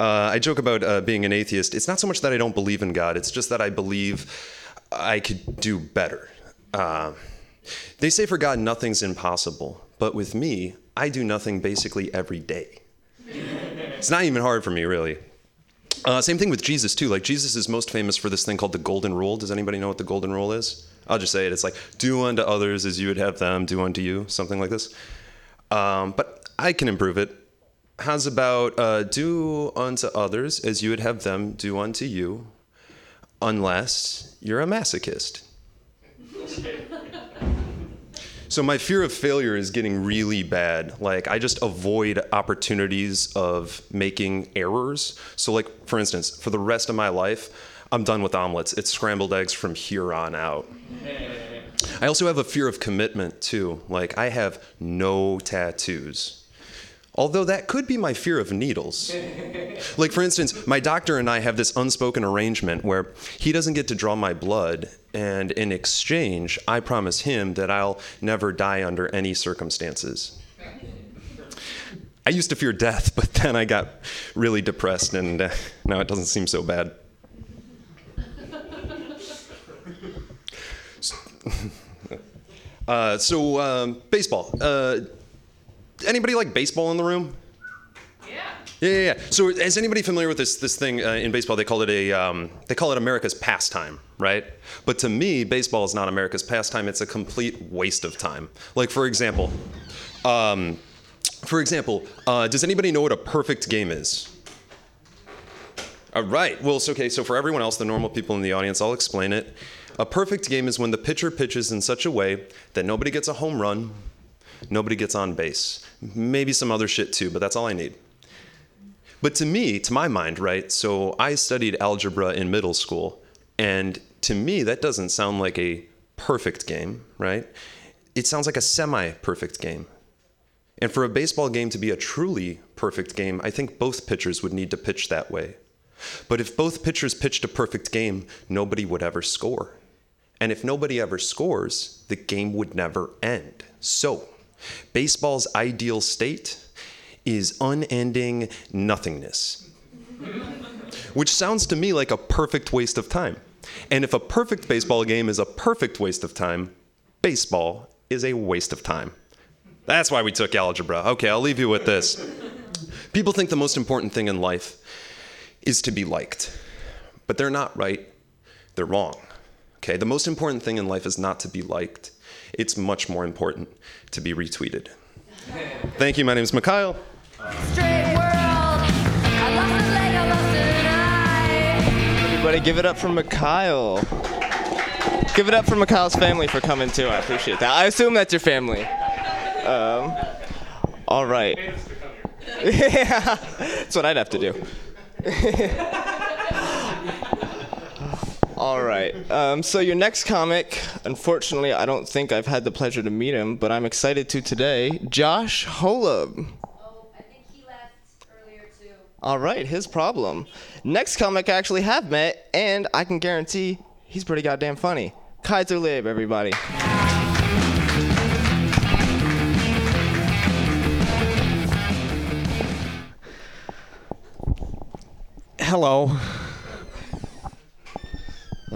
Uh, I joke about uh, being an atheist. It's not so much that I don't believe in God, it's just that I believe I could do better. Uh, they say for God, nothing's impossible. But with me, I do nothing basically every day. It's not even hard for me, really. Uh, same thing with Jesus, too. Like, Jesus is most famous for this thing called the Golden Rule. Does anybody know what the Golden Rule is? I'll just say it. It's like, do unto others as you would have them do unto you, something like this. Um, but I can improve it. How's about uh, do unto others as you would have them do unto you, unless you're a masochist? So my fear of failure is getting really bad. Like I just avoid opportunities of making errors. So like for instance, for the rest of my life, I'm done with omelets. It's scrambled eggs from here on out. I also have a fear of commitment too. Like I have no tattoos. Although that could be my fear of needles. Like, for instance, my doctor and I have this unspoken arrangement where he doesn't get to draw my blood, and in exchange, I promise him that I'll never die under any circumstances. I used to fear death, but then I got really depressed, and uh, now it doesn't seem so bad. Uh, so, um, baseball. Uh, anybody like baseball in the room? Yeah. Yeah, yeah, yeah. So, is anybody familiar with this this thing uh, in baseball? They call it a um, they call it America's pastime, right? But to me, baseball is not America's pastime. It's a complete waste of time. Like, for example, um, for example, uh, does anybody know what a perfect game is? All right. Well, it's okay. So for everyone else, the normal people in the audience, I'll explain it. A perfect game is when the pitcher pitches in such a way that nobody gets a home run, nobody gets on base. Maybe some other shit too, but that's all I need. But to me, to my mind, right? So I studied algebra in middle school, and to me, that doesn't sound like a perfect game, right? It sounds like a semi perfect game. And for a baseball game to be a truly perfect game, I think both pitchers would need to pitch that way. But if both pitchers pitched a perfect game, nobody would ever score. And if nobody ever scores, the game would never end. So, baseball's ideal state is unending nothingness, which sounds to me like a perfect waste of time. And if a perfect baseball game is a perfect waste of time, baseball is a waste of time. That's why we took algebra. Okay, I'll leave you with this. People think the most important thing in life is to be liked, but they're not right, they're wrong. Okay, the most important thing in life is not to be liked, it's much more important to be retweeted. Thank you. My name is Mikhail. Everybody, give it up for Mikhail. Give it up for Mikhail's family for coming too. I appreciate that. I assume that's your family. Um, all right. yeah, that's what I'd have to do. All right. Um, so your next comic, unfortunately, I don't think I've had the pleasure to meet him, but I'm excited to today. Josh Holub. Oh, I think he left earlier too. All right, his problem. Next comic I actually have met, and I can guarantee he's pretty goddamn funny. Kaiser Lib, everybody. Hello.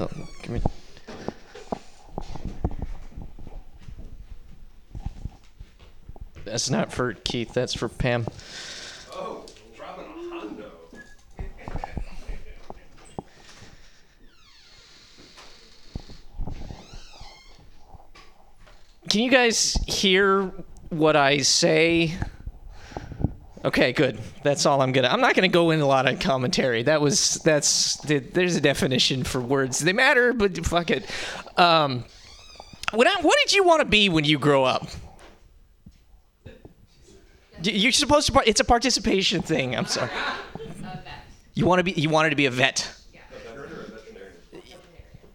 Oh, give me. That's not for Keith. That's for Pam. Can you guys hear what I say? Okay, good. That's all I'm gonna. I'm not gonna go into a lot of commentary. That was that's there's a definition for words. They matter, but fuck it. Um, what I, what did you want to be when you grow up? You're supposed to. It's a participation thing. I'm sorry. You want to be. You wanted to be a vet.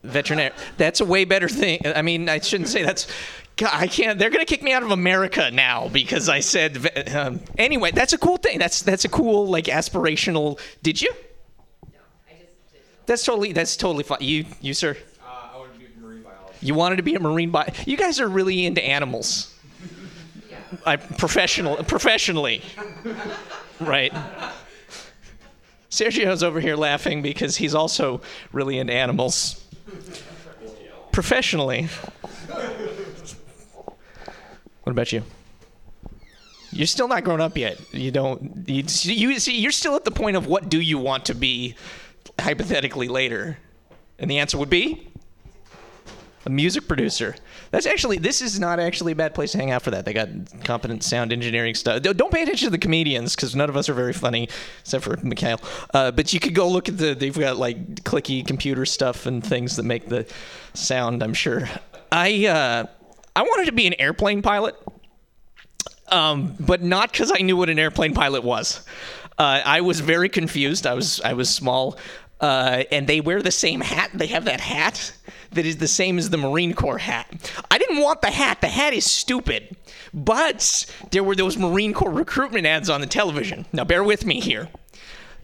Veterinary. That's a way better thing. I mean, I shouldn't say that's. God, I can't. They're gonna kick me out of America now because I said. Um, anyway, that's a cool thing. That's that's a cool like aspirational. Did you? No, I just did. That's totally. That's totally fine. You you sir. Uh, I wanted to be a marine biologist. You wanted to be a marine bio. You guys are really into animals. Yeah. I professional professionally. Right. Sergio's over here laughing because he's also really into animals. Professionally. What about you? You're still not grown up yet. You don't. You, you see, you're still at the point of what do you want to be, hypothetically later, and the answer would be a music producer. That's actually. This is not actually a bad place to hang out for that. They got competent sound engineering stuff. Don't pay attention to the comedians because none of us are very funny except for Mikhail. Uh, but you could go look at the. They've got like clicky computer stuff and things that make the sound. I'm sure. I uh, I wanted to be an airplane pilot um, but not because I knew what an airplane pilot was. Uh, I was very confused. I was I was small, uh, and they wear the same hat. They have that hat that is the same as the Marine Corps hat. I didn't want the hat. The hat is stupid. But there were those Marine Corps recruitment ads on the television. Now bear with me here.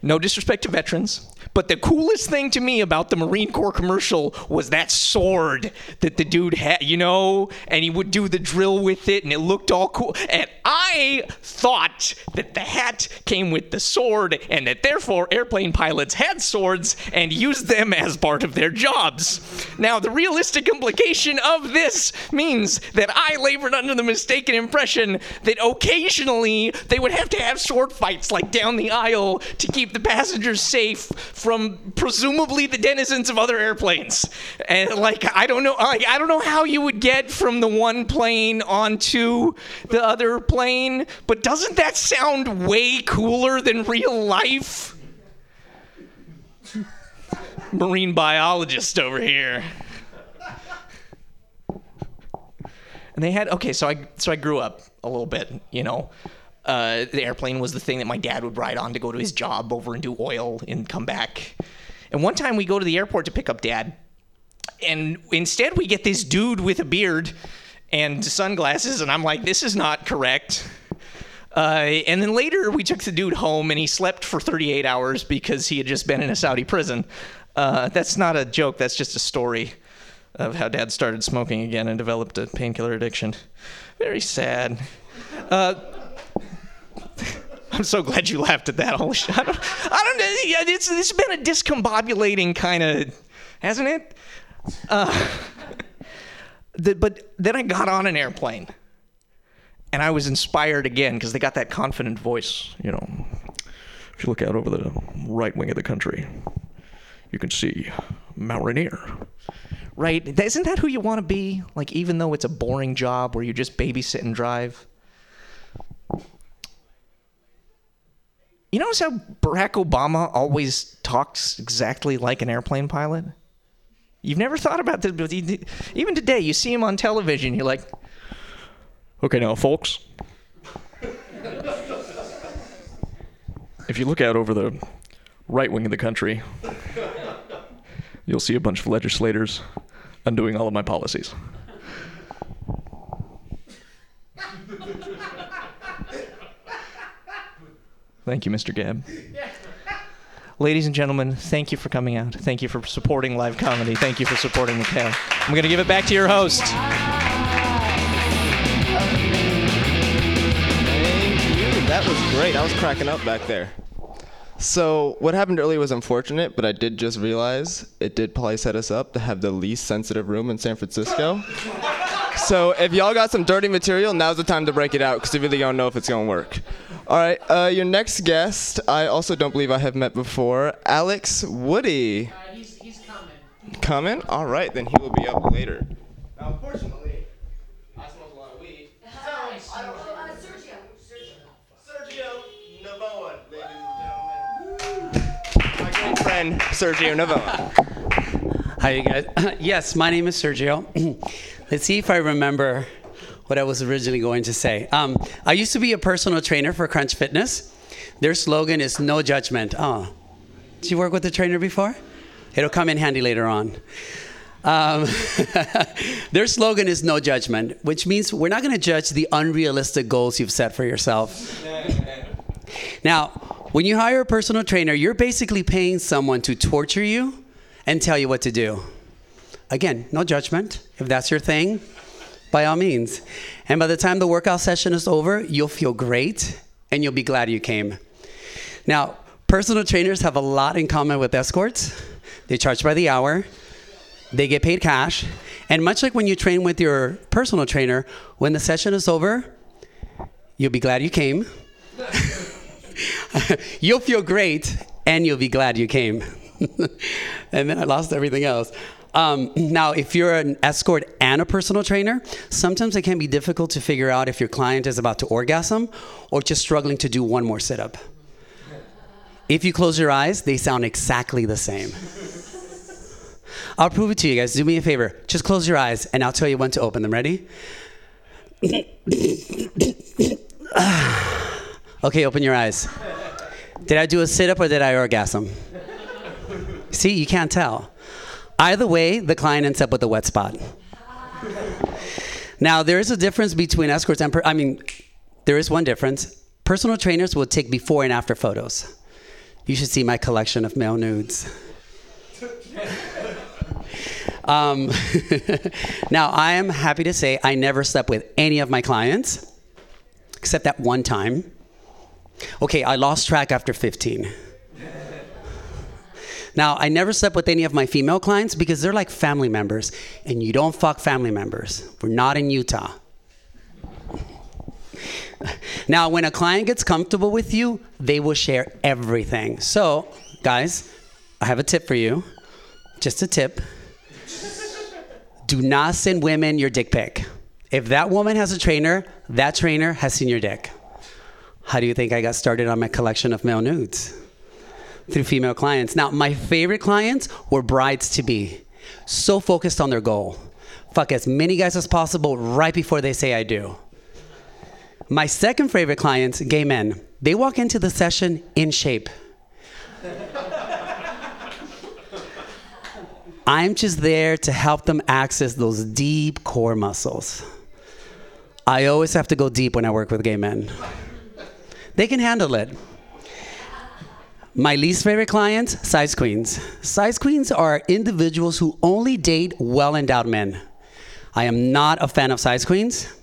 No disrespect to veterans, but the coolest thing to me about the Marine Corps commercial was that sword that the dude had, you know, and he would do the drill with it and it looked all cool. And I thought that the hat came with the sword and that therefore airplane pilots had swords and used them as part of their jobs. Now, the realistic implication of this means that I labored under the mistaken impression that occasionally they would have to have sword fights like down the aisle to keep the passengers safe from presumably the denizens of other airplanes. And like I don't know like I don't know how you would get from the one plane onto the other plane, but doesn't that sound way cooler than real life? Marine biologist over here. And they had okay, so I so I grew up a little bit, you know. Uh, the airplane was the thing that my dad would ride on to go to his job over and do oil and come back. And one time we go to the airport to pick up dad, and instead we get this dude with a beard and sunglasses, and I'm like, this is not correct. Uh, and then later we took the dude home, and he slept for 38 hours because he had just been in a Saudi prison. Uh, that's not a joke. That's just a story of how dad started smoking again and developed a painkiller addiction. Very sad. Uh, I'm so glad you laughed at that. I don't, I don't It's, it's been a discombobulating kind of, hasn't it? Uh, the, but then I got on an airplane and I was inspired again because they got that confident voice. You know, if you look out over the right wing of the country, you can see Mount Rainier. Right? Isn't that who you want to be? Like, even though it's a boring job where you just babysit and drive? You notice how Barack Obama always talks exactly like an airplane pilot? You've never thought about this, but even today, you see him on television, you're like, okay, now, folks, if you look out over the right wing of the country, you'll see a bunch of legislators undoing all of my policies. Thank you, Mr. Gabb. Ladies and gentlemen, thank you for coming out. Thank you for supporting live comedy. Thank you for supporting the Mikhail. I'm going to give it back to your host. Thank you. That was great. I was cracking up back there. So what happened earlier was unfortunate, but I did just realize it did probably set us up to have the least sensitive room in San Francisco. So if y'all got some dirty material, now's the time to break it out because you really don't know if it's gonna work. All right, uh, your next guest, I also don't believe I have met before, Alex Woody. he's, he's coming. Coming? All right, then he will be up later. Now, unfortunately, I smoke a lot of weed. Sergio Navoa, ladies and gentlemen. My great friend, Sergio Navoa. Hi, you guys. yes, my name is Sergio. Let's see if I remember what I was originally going to say. Um, I used to be a personal trainer for Crunch Fitness. Their slogan is no judgment. Oh, did you work with a trainer before? It'll come in handy later on. Um, their slogan is no judgment, which means we're not going to judge the unrealistic goals you've set for yourself. Now, when you hire a personal trainer, you're basically paying someone to torture you and tell you what to do. Again, no judgment. If that's your thing, by all means. And by the time the workout session is over, you'll feel great and you'll be glad you came. Now, personal trainers have a lot in common with escorts. They charge by the hour, they get paid cash, and much like when you train with your personal trainer, when the session is over, you'll be glad you came. you'll feel great and you'll be glad you came. and then I lost everything else. Um, now, if you're an escort and a personal trainer, sometimes it can be difficult to figure out if your client is about to orgasm or just struggling to do one more sit up. If you close your eyes, they sound exactly the same. I'll prove it to you guys. Do me a favor. Just close your eyes and I'll tell you when to open them. Ready? okay, open your eyes. Did I do a sit up or did I orgasm? See, you can't tell. Either way, the client ends up with a wet spot. Now, there is a difference between escorts and, per- I mean, there is one difference. Personal trainers will take before and after photos. You should see my collection of male nudes. Um, now, I am happy to say I never slept with any of my clients, except that one time. Okay, I lost track after 15. Now, I never slept with any of my female clients because they're like family members, and you don't fuck family members. We're not in Utah. Now, when a client gets comfortable with you, they will share everything. So, guys, I have a tip for you. Just a tip. Do not send women your dick pic. If that woman has a trainer, that trainer has seen your dick. How do you think I got started on my collection of male nudes? Through female clients. Now, my favorite clients were brides to be. So focused on their goal. Fuck as many guys as possible right before they say I do. My second favorite clients, gay men, they walk into the session in shape. I'm just there to help them access those deep core muscles. I always have to go deep when I work with gay men. They can handle it. My least favorite clients, size queens. Size queens are individuals who only date well endowed men. I am not a fan of size queens,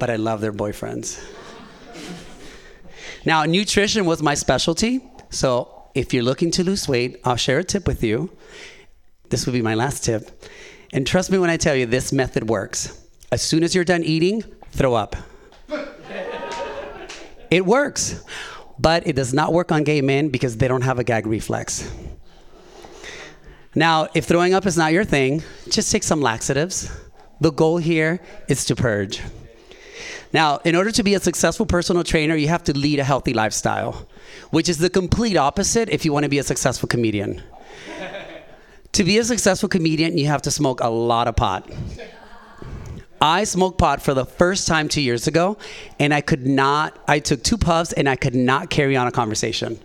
but I love their boyfriends. Now, nutrition was my specialty, so if you're looking to lose weight, I'll share a tip with you. This would be my last tip. And trust me when I tell you, this method works. As soon as you're done eating, throw up. It works, but it does not work on gay men because they don't have a gag reflex. Now, if throwing up is not your thing, just take some laxatives. The goal here is to purge. Now, in order to be a successful personal trainer, you have to lead a healthy lifestyle, which is the complete opposite if you want to be a successful comedian. to be a successful comedian, you have to smoke a lot of pot. I smoked pot for the first time two years ago, and I could not, I took two puffs and I could not carry on a conversation.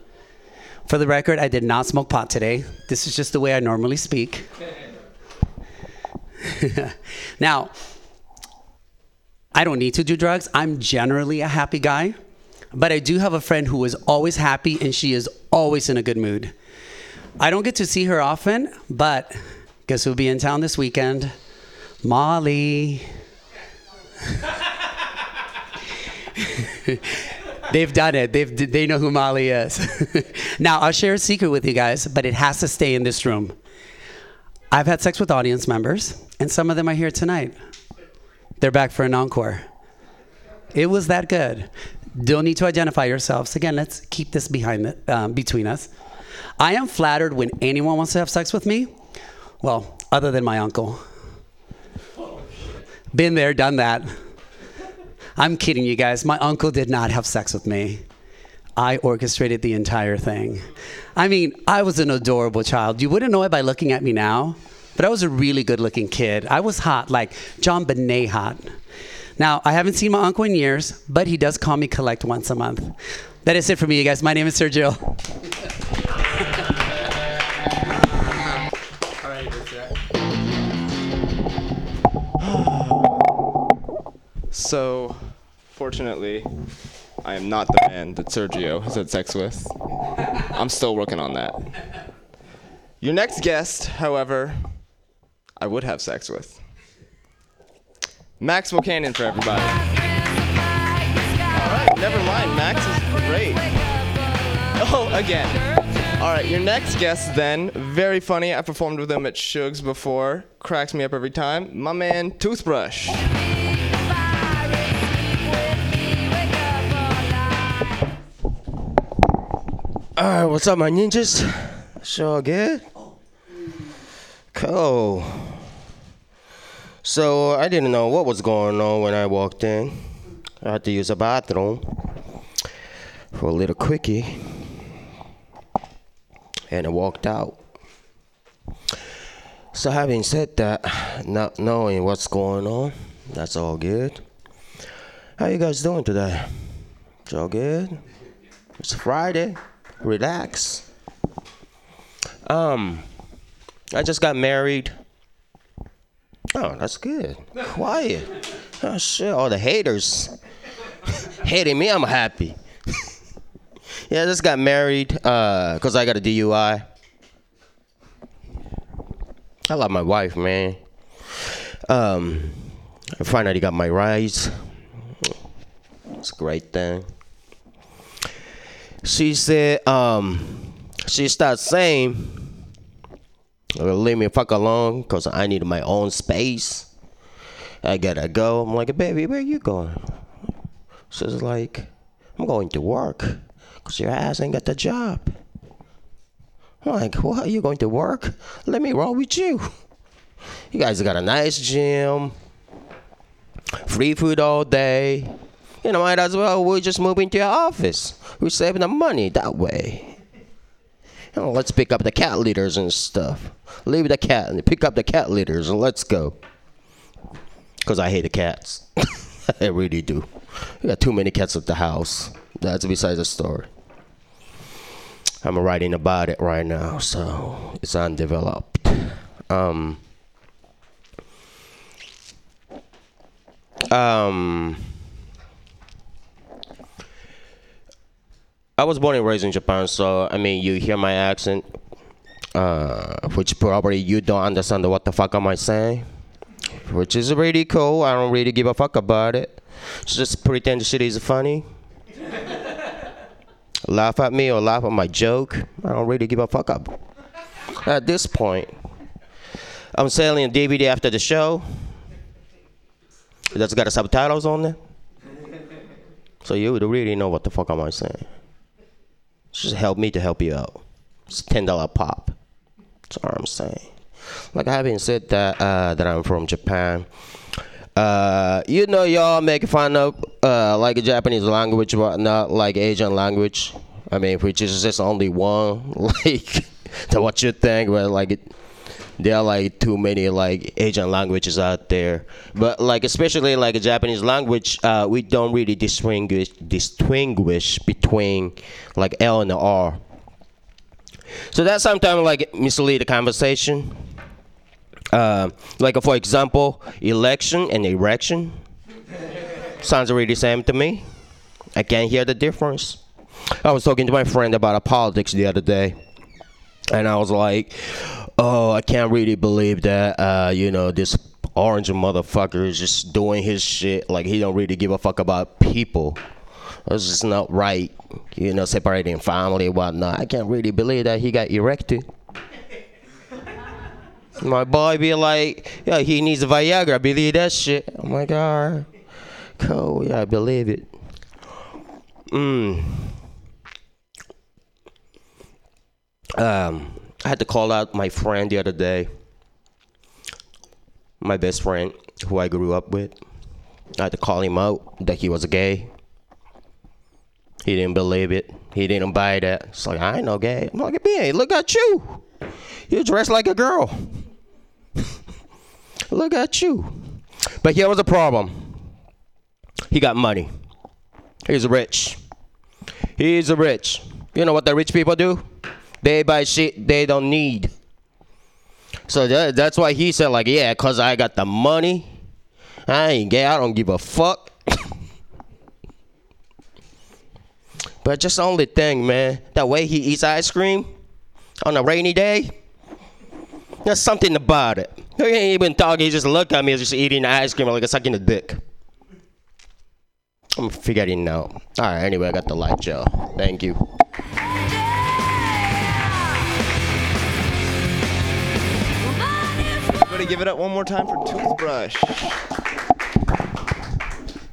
For the record, I did not smoke pot today. This is just the way I normally speak. now, I don't need to do drugs. I'm generally a happy guy, but I do have a friend who is always happy and she is always in a good mood. I don't get to see her often, but guess who'll be in town this weekend? Molly. They've done it. They've, they know who Molly is. now, I'll share a secret with you guys, but it has to stay in this room. I've had sex with audience members, and some of them are here tonight. They're back for an encore. It was that good. Don't need to identify yourselves. Again, let's keep this behind the, um, between us. I am flattered when anyone wants to have sex with me. Well, other than my uncle. Been there, done that. I'm kidding you guys. My uncle did not have sex with me. I orchestrated the entire thing. I mean, I was an adorable child. You wouldn't know it by looking at me now, but I was a really good looking kid. I was hot, like JonBenét hot. Now, I haven't seen my uncle in years, but he does call me collect once a month. That is it for me, you guys. My name is Sergio. So, fortunately, I am not the man that Sergio has had sex with. I'm still working on that. Your next guest, however, I would have sex with. Maxwell Buchanan for everybody. Alright, never mind. Max is great. Oh, again. Alright, your next guest then, very funny. I performed with him at Shugs before. Cracks me up every time. My man, Toothbrush. Alright, what's up, my ninjas? Sure good? Cool. So, I didn't know what was going on when I walked in. I had to use a bathroom for a little quickie. And I walked out. So, having said that, not knowing what's going on, that's all good. How you guys doing today? It's all good? It's Friday. Relax. Um, I just got married. Oh, that's good. Quiet. Oh shit! All the haters hating me. I'm happy. yeah, I just got married uh, cause I got a DUI. I love my wife, man. Um, I finally got my rights. It's a great thing. She said, um, she started saying, leave me fuck alone because I need my own space. I gotta go. I'm like, baby, where you going? She's like, I'm going to work because your ass ain't got the job. I'm like, what? Are you going to work? Let me roll with you. You guys got a nice gym, free food all day. You know, might as well we just move into your office. We're saving the money that way. You know, let's pick up the cat litters and stuff. Leave the cat and pick up the cat litters and let's go. Cause I hate the cats. I really do. We got too many cats at the house. That's besides the story. I'm writing about it right now, so it's undeveloped. Um. Um. I was born and raised in Japan, so I mean, you hear my accent, uh, which probably you don't understand what the fuck am I saying, which is really cool. I don't really give a fuck about it. Just pretend shit is funny. laugh at me or laugh at my joke. I don't really give a fuck up. At this point, I'm selling a DVD after the show. That's got subtitles on there. So you would really know what the fuck am I saying. Just help me to help you out. It's ten dollar pop. That's all I'm saying. Like having said that, uh, that I'm from Japan. Uh, you know, y'all make fun of uh, like a Japanese language, but not like Asian language. I mean, which is just only one. Like, to what you think, but like it, there are like too many like Asian languages out there. But like especially like a Japanese language, uh, we don't really distinguish distinguish between like L and R. So that sometimes like mislead the conversation. Uh, like for example, election and erection sounds really same to me. I can't hear the difference. I was talking to my friend about politics the other day, and I was like, "Oh, I can't really believe that. Uh, you know, this orange motherfucker is just doing his shit. Like he don't really give a fuck about people. It's just not right. You know, separating family and whatnot. I can't really believe that he got erected." My boy be like, yeah, he needs a Viagra. Believe that shit. Like, all right, cool. Yeah, I believe it. Mm. Um, I had to call out my friend the other day. My best friend, who I grew up with. I had to call him out that he was gay. He didn't believe it. He didn't buy that. It's like I ain't no gay. I'm like, man, look at you. You dress like a girl. look at you. But here was a problem. He got money. He's rich. He's rich. You know what the rich people do? They buy shit they don't need. So that, that's why he said like, yeah, cause I got the money. I ain't gay. I don't give a fuck. but just the only thing, man, that way he eats ice cream on a rainy day. There's something about it. He ain't even talking. He just looked at me. He's just eating ice cream like a sucking a dick. I'm figuring out. All right. Anyway, I got the light, Joe. Thank you. Everybody give it up one more time for Toothbrush.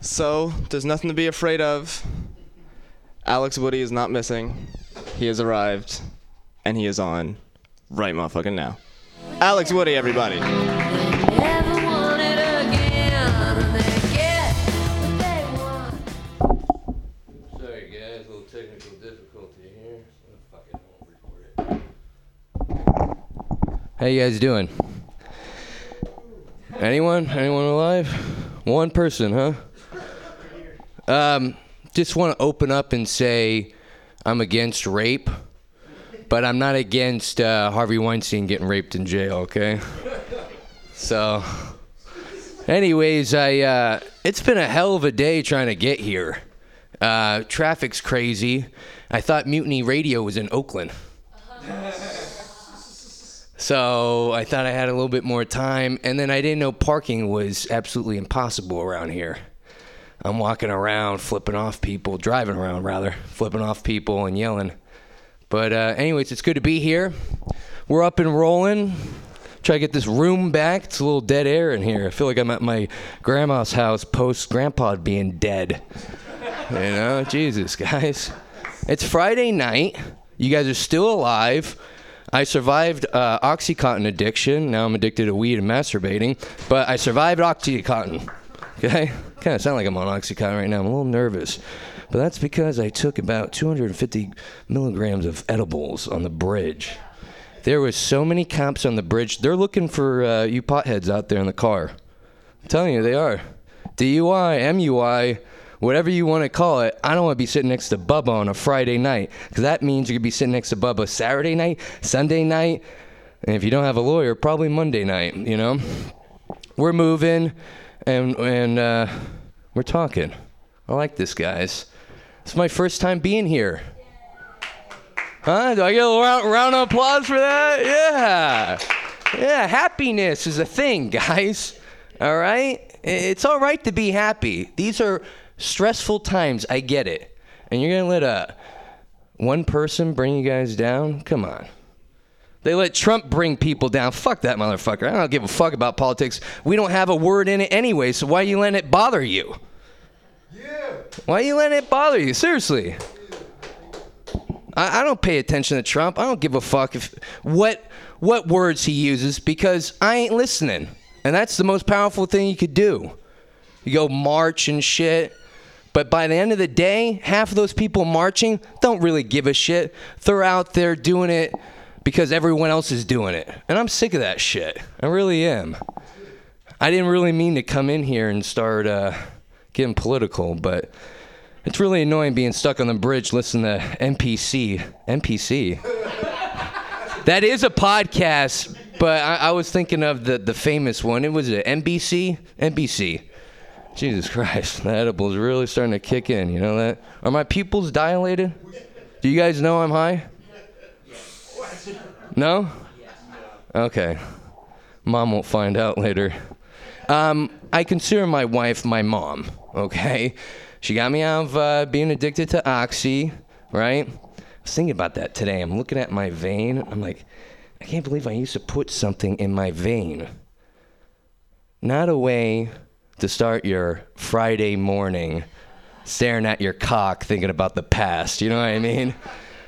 So, there's nothing to be afraid of. Alex Woody is not missing. He has arrived, and he is on right motherfucking now. Alex Woody, everybody. Sorry guys, a little technical difficulty here. Fuck it, I won't record it. How you guys doing? Anyone? Anyone alive? One person, huh? Um, just want to open up and say I'm against rape, but I'm not against uh, Harvey Weinstein getting raped in jail. Okay. So, anyways, I uh, it's been a hell of a day trying to get here. Uh, traffic's crazy. I thought Mutiny Radio was in Oakland. So I thought I had a little bit more time, and then I didn't know parking was absolutely impossible around here. I'm walking around, flipping off people, driving around rather, flipping off people and yelling. But uh, anyways, it's good to be here. We're up and rolling. Try to get this room back. It's a little dead air in here. I feel like I'm at my grandma's house post grandpa being dead. You know, Jesus, guys. It's Friday night. You guys are still alive. I survived uh, Oxycontin addiction. Now I'm addicted to weed and masturbating, but I survived Oxycontin. Okay? Kind of sound like I'm on Oxycontin right now. I'm a little nervous. But that's because I took about 250 milligrams of edibles on the bridge. There was so many cops on the bridge. They're looking for uh, you potheads out there in the car. I'm telling you, they are. DUI, MUI, whatever you want to call it. I don't want to be sitting next to Bubba on a Friday night because that means you're to be sitting next to Bubba Saturday night, Sunday night, and if you don't have a lawyer, probably Monday night, you know? We're moving and, and uh, we're talking. I like this, guys. It's my first time being here. Huh? Do I get a round, round of applause for that? Yeah. Yeah, happiness is a thing, guys. All right? It's all right to be happy. These are stressful times. I get it. And you're going to let a one person bring you guys down? Come on. They let Trump bring people down. Fuck that motherfucker. I don't give a fuck about politics. We don't have a word in it anyway, so why are you letting it bother you? Yeah. Why are you letting it bother you? Seriously. I, I don't pay attention to Trump. I don't give a fuck if what what words he uses because I ain't listening. And that's the most powerful thing you could do. You go march and shit. But by the end of the day, half of those people marching don't really give a shit. They're out there doing it because everyone else is doing it. And I'm sick of that shit. I really am. I didn't really mean to come in here and start uh, getting political, but it's really annoying being stuck on the bridge listening to NPC. NPC. that is a podcast, but I, I, was thinking of the, the famous one. It was a NBC? NBC. Jesus Christ, the edible's really starting to kick in. You know that? Are my pupils dilated? Do you guys know I'm high? No? Okay. Mom won't find out later. Um, I consider my wife my mom, okay? She got me out of uh, being addicted to Oxy, right? I was thinking about that today. I'm looking at my vein. I'm like, I can't believe I used to put something in my vein. Not a way to start your Friday morning staring at your cock thinking about the past. You know what I mean?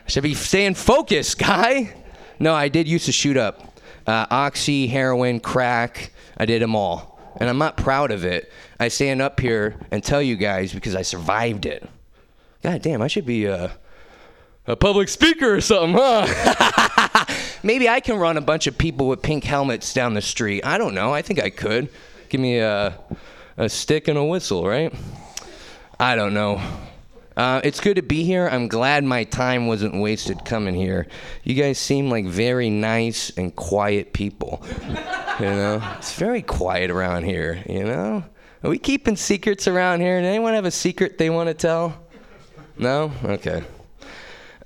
Should be staying focused, guy. No, I did used to shoot up. Uh, oxy, heroin, crack. I did them all. And I'm not proud of it. I stand up here and tell you guys because I survived it. God damn, I should be a, a public speaker or something, huh? Maybe I can run a bunch of people with pink helmets down the street. I don't know. I think I could. Give me a, a stick and a whistle, right? I don't know. Uh, it's good to be here. I'm glad my time wasn't wasted coming here. You guys seem like very nice and quiet people. You know, it's very quiet around here. You know, are we keeping secrets around here? Does anyone have a secret they want to tell? No? Okay.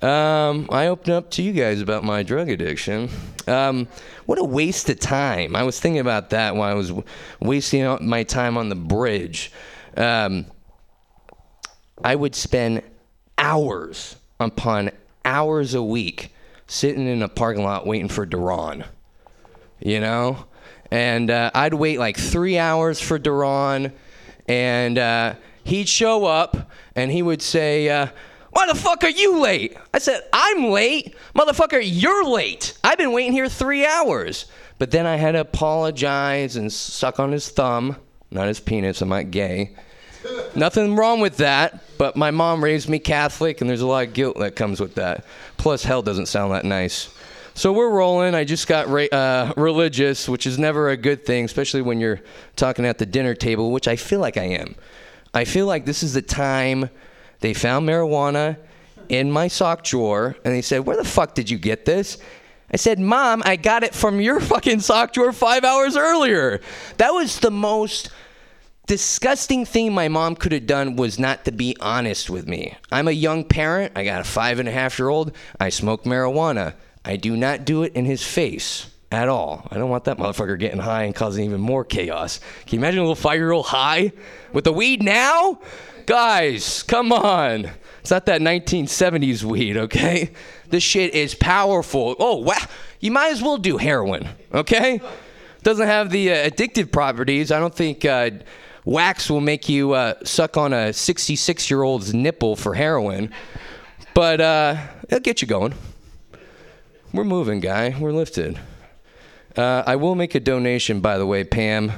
Um, I opened up to you guys about my drug addiction. Um, what a waste of time. I was thinking about that while I was w- wasting my time on the bridge. Um, I would spend hours upon hours a week sitting in a parking lot waiting for Duran. You know? And uh, I'd wait like three hours for Duran, and uh, he'd show up and he would say, uh, Why the fuck are you late? I said, I'm late. Motherfucker, you're late. I've been waiting here three hours. But then I had to apologize and suck on his thumb, not his penis, I'm not gay. Nothing wrong with that, but my mom raised me Catholic, and there's a lot of guilt that comes with that. Plus, hell doesn't sound that nice. So we're rolling. I just got ra- uh, religious, which is never a good thing, especially when you're talking at the dinner table, which I feel like I am. I feel like this is the time they found marijuana in my sock drawer, and they said, Where the fuck did you get this? I said, Mom, I got it from your fucking sock drawer five hours earlier. That was the most disgusting thing my mom could have done was not to be honest with me. I'm a young parent. I got a five and a half year old. I smoke marijuana. I do not do it in his face at all. I don't want that motherfucker getting high and causing even more chaos. Can you imagine a little five year old high with the weed now? Guys, come on. It's not that 1970s weed, okay? This shit is powerful. Oh, wow. You might as well do heroin, okay? Doesn't have the uh, addictive properties. I don't think uh, wax will make you uh, suck on a 66 year old's nipple for heroin, but uh, it'll get you going. We're moving, guy. We're lifted. Uh, I will make a donation, by the way, Pam.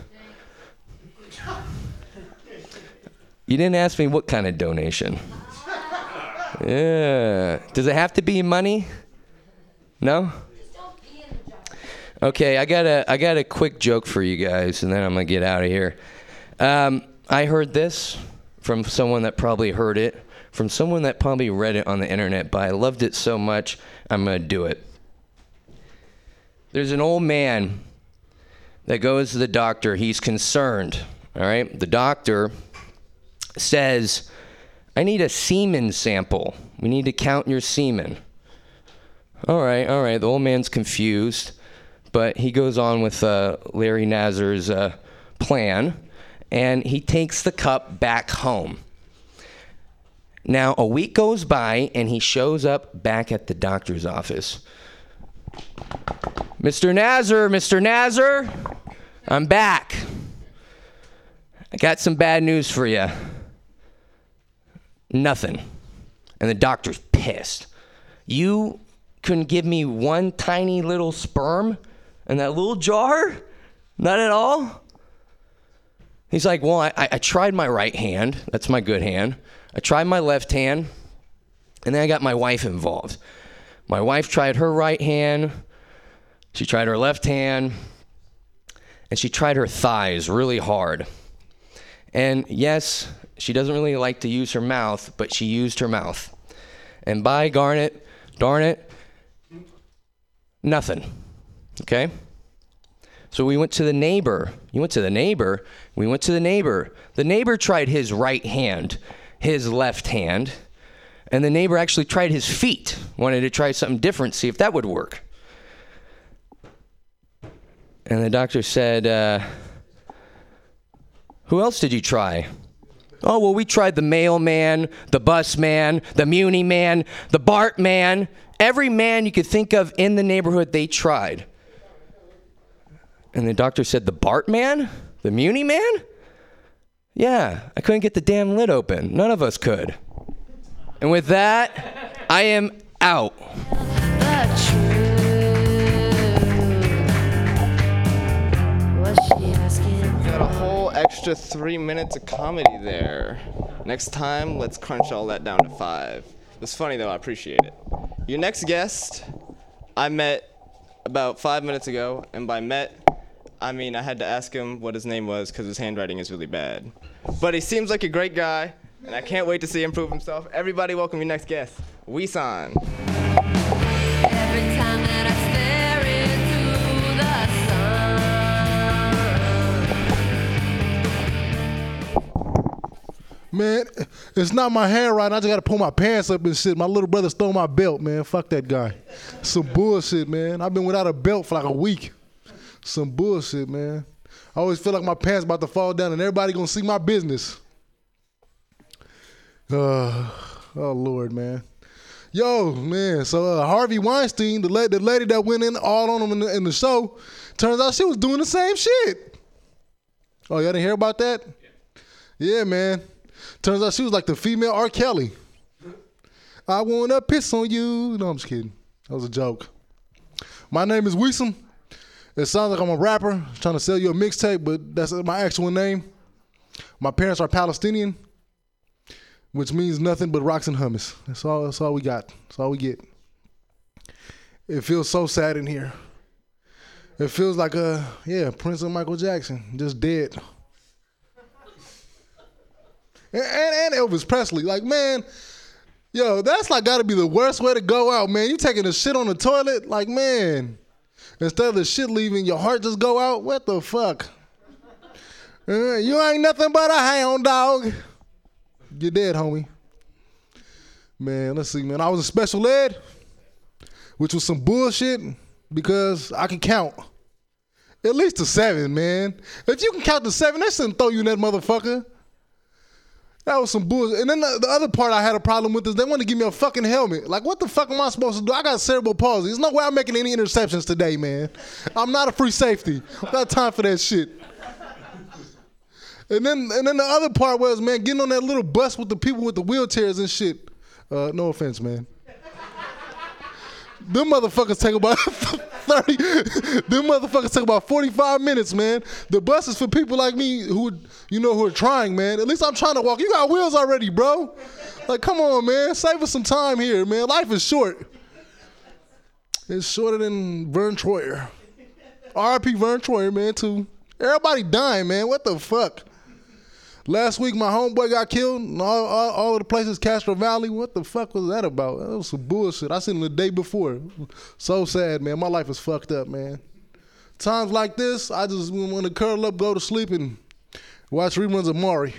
You didn't ask me what kind of donation. Yeah. Does it have to be money? No? Okay, I got a I got a quick joke for you guys, and then I'm gonna get out of here. Um, I heard this from someone that probably heard it, from someone that probably read it on the internet, but I loved it so much, I'm gonna do it. There's an old man that goes to the doctor. He's concerned. All right, the doctor says, "I need a semen sample. We need to count your semen." All right, all right. The old man's confused, but he goes on with uh, Larry Nassar's uh, plan, and he takes the cup back home. Now, a week goes by, and he shows up back at the doctor's office. Mr. Nassar, Mr. Nassar, I'm back. I got some bad news for you. Nothing. And the doctor's pissed. You couldn't give me one tiny little sperm in that little jar? Not at all? He's like, Well, I, I tried my right hand. That's my good hand. I tried my left hand. And then I got my wife involved. My wife tried her right hand. She tried her left hand. And she tried her thighs really hard. And yes, she doesn't really like to use her mouth, but she used her mouth. And by garnet, darn it, nothing. Okay? So we went to the neighbor. You went to the neighbor. We went to the neighbor. The neighbor tried his right hand, his left hand, and the neighbor actually tried his feet. Wanted to try something different, see if that would work. And the doctor said, uh, Who else did you try? Oh, well, we tried the mailman, the bus man, the muni man, the BART man. Every man you could think of in the neighborhood, they tried. And the doctor said, The BART man? The muni man? Yeah, I couldn't get the damn lid open. None of us could. And with that, I am out. Extra three minutes of comedy there. Next time, let's crunch all that down to five. It was funny though, I appreciate it. Your next guest, I met about five minutes ago, and by met, I mean I had to ask him what his name was because his handwriting is really bad. But he seems like a great guy, and I can't wait to see him prove himself. Everybody, welcome your next guest, Weeson. Man, it's not my handwriting. I just gotta pull my pants up and shit. My little brother stole my belt, man. Fuck that guy. Some bullshit, man. I've been without a belt for like a week. Some bullshit, man. I always feel like my pants about to fall down and everybody gonna see my business. Uh, oh Lord, man. Yo, man. So uh, Harvey Weinstein, the, la- the lady that went in all on him in the, in the show, turns out she was doing the same shit. Oh, y'all didn't hear about that? Yeah, man. Turns out she was like the female R. Kelly. I wanna piss on you. No, I'm just kidding. That was a joke. My name is Weesum. It sounds like I'm a rapper trying to sell you a mixtape, but that's my actual name. My parents are Palestinian, which means nothing but rocks and hummus. That's all. That's all we got. That's all we get. It feels so sad in here. It feels like a yeah, Prince and Michael Jackson just dead. And, and, Elvis Presley, like man, yo, that's like got to be the worst way to go out, man. You taking a shit on the toilet, like man, instead of the shit leaving, your heart just go out. What the fuck? Uh, you ain't nothing but a hound dog. You're dead, homie. Man, let's see, man. I was a special ed, which was some bullshit because I can count. At least to seven, man. If you can count to seven, they shouldn't throw you in that motherfucker. That was some bullshit. And then the, the other part I had a problem with is they want to give me a fucking helmet. Like, what the fuck am I supposed to do? I got cerebral palsy. There's no way I'm making any interceptions today, man. I'm not a free safety. I got time for that shit. And then, and then the other part was, man, getting on that little bus with the people with the wheelchairs and shit. Uh, no offense, man. Them motherfuckers take about 30, them motherfuckers take about 45 minutes, man. The bus is for people like me who, you know, who are trying, man. At least I'm trying to walk. You got wheels already, bro. Like, come on, man. Save us some time here, man. Life is short. It's shorter than Verne Troyer. R.I.P. Verne Troyer, man, too. Everybody dying, man. What the fuck? Last week, my homeboy got killed. And all, all, all of the places, Castro Valley. What the fuck was that about? That was some bullshit. I seen him the day before. So sad, man. My life is fucked up, man. Times like this, I just want to curl up, go to sleep, and watch reruns of Maury.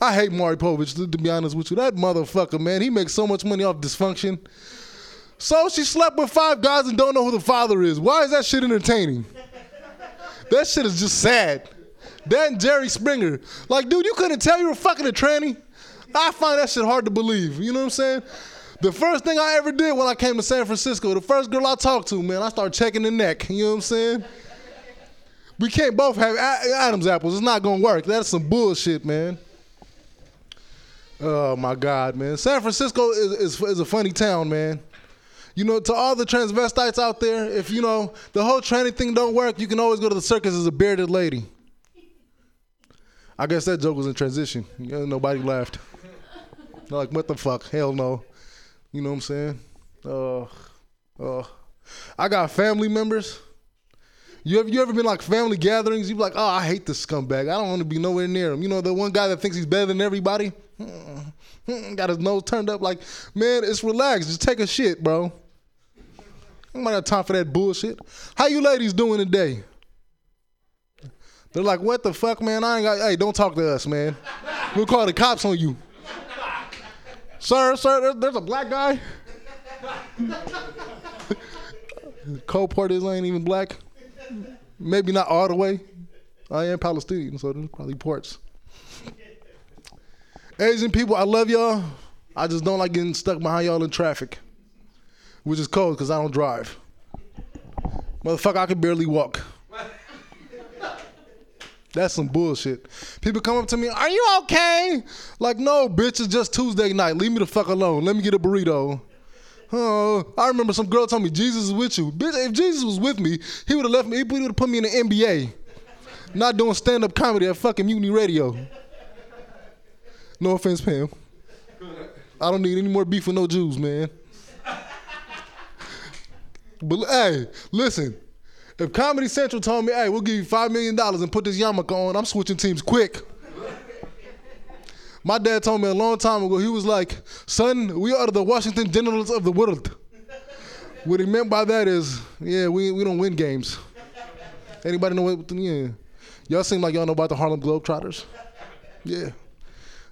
I hate Maury Povich, to, to be honest with you. That motherfucker, man, he makes so much money off dysfunction. So she slept with five guys and don't know who the father is. Why is that shit entertaining? That shit is just sad. That Jerry Springer. Like, dude, you couldn't tell you were fucking a tranny? I find that shit hard to believe. You know what I'm saying? The first thing I ever did when I came to San Francisco, the first girl I talked to, man, I started checking the neck. You know what I'm saying? We can't both have Adam's apples. It's not gonna work. That's some bullshit, man. Oh my God, man. San Francisco is, is, is a funny town, man. You know, to all the transvestites out there, if you know the whole tranny thing don't work, you can always go to the circus as a bearded lady. I guess that joke was in transition. Yeah, nobody laughed. They're like, what the fuck? Hell no. You know what I'm saying? Uh, uh, I got family members. You ever, you ever been like family gatherings? You be like, oh, I hate this scumbag. I don't want to be nowhere near him. You know, the one guy that thinks he's better than everybody? Got his nose turned up like, man, it's relaxed. Just take a shit, bro. I am not have time for that bullshit. How you ladies doing today? They're like, what the fuck, man? I ain't got, hey, don't talk to us, man. We'll call the cops on you. sir, sir, there's a black guy. Co-part is ain't even black. Maybe not all the way. I am Palestinian, so there's probably parts. Asian people, I love y'all. I just don't like getting stuck behind y'all in traffic, which is cold because I don't drive. Motherfucker, I can barely walk. That's some bullshit. People come up to me, are you okay? Like, no, bitch, it's just Tuesday night. Leave me the fuck alone. Let me get a burrito. Oh, I remember some girl told me Jesus is with you. Bitch, if Jesus was with me, he would have left me, he would have put me in the NBA. Not doing stand-up comedy at fucking Mutiny Radio. No offense, Pam. I don't need any more beef with no Jews, man. But hey, listen. If Comedy Central told me, hey, we'll give you $5 million and put this yarmulke on, I'm switching teams quick. My dad told me a long time ago, he was like, son, we are the Washington Generals of the world. What he meant by that is, yeah, we, we don't win games. Anybody know what, yeah. Y'all seem like y'all know about the Harlem Globetrotters. Yeah,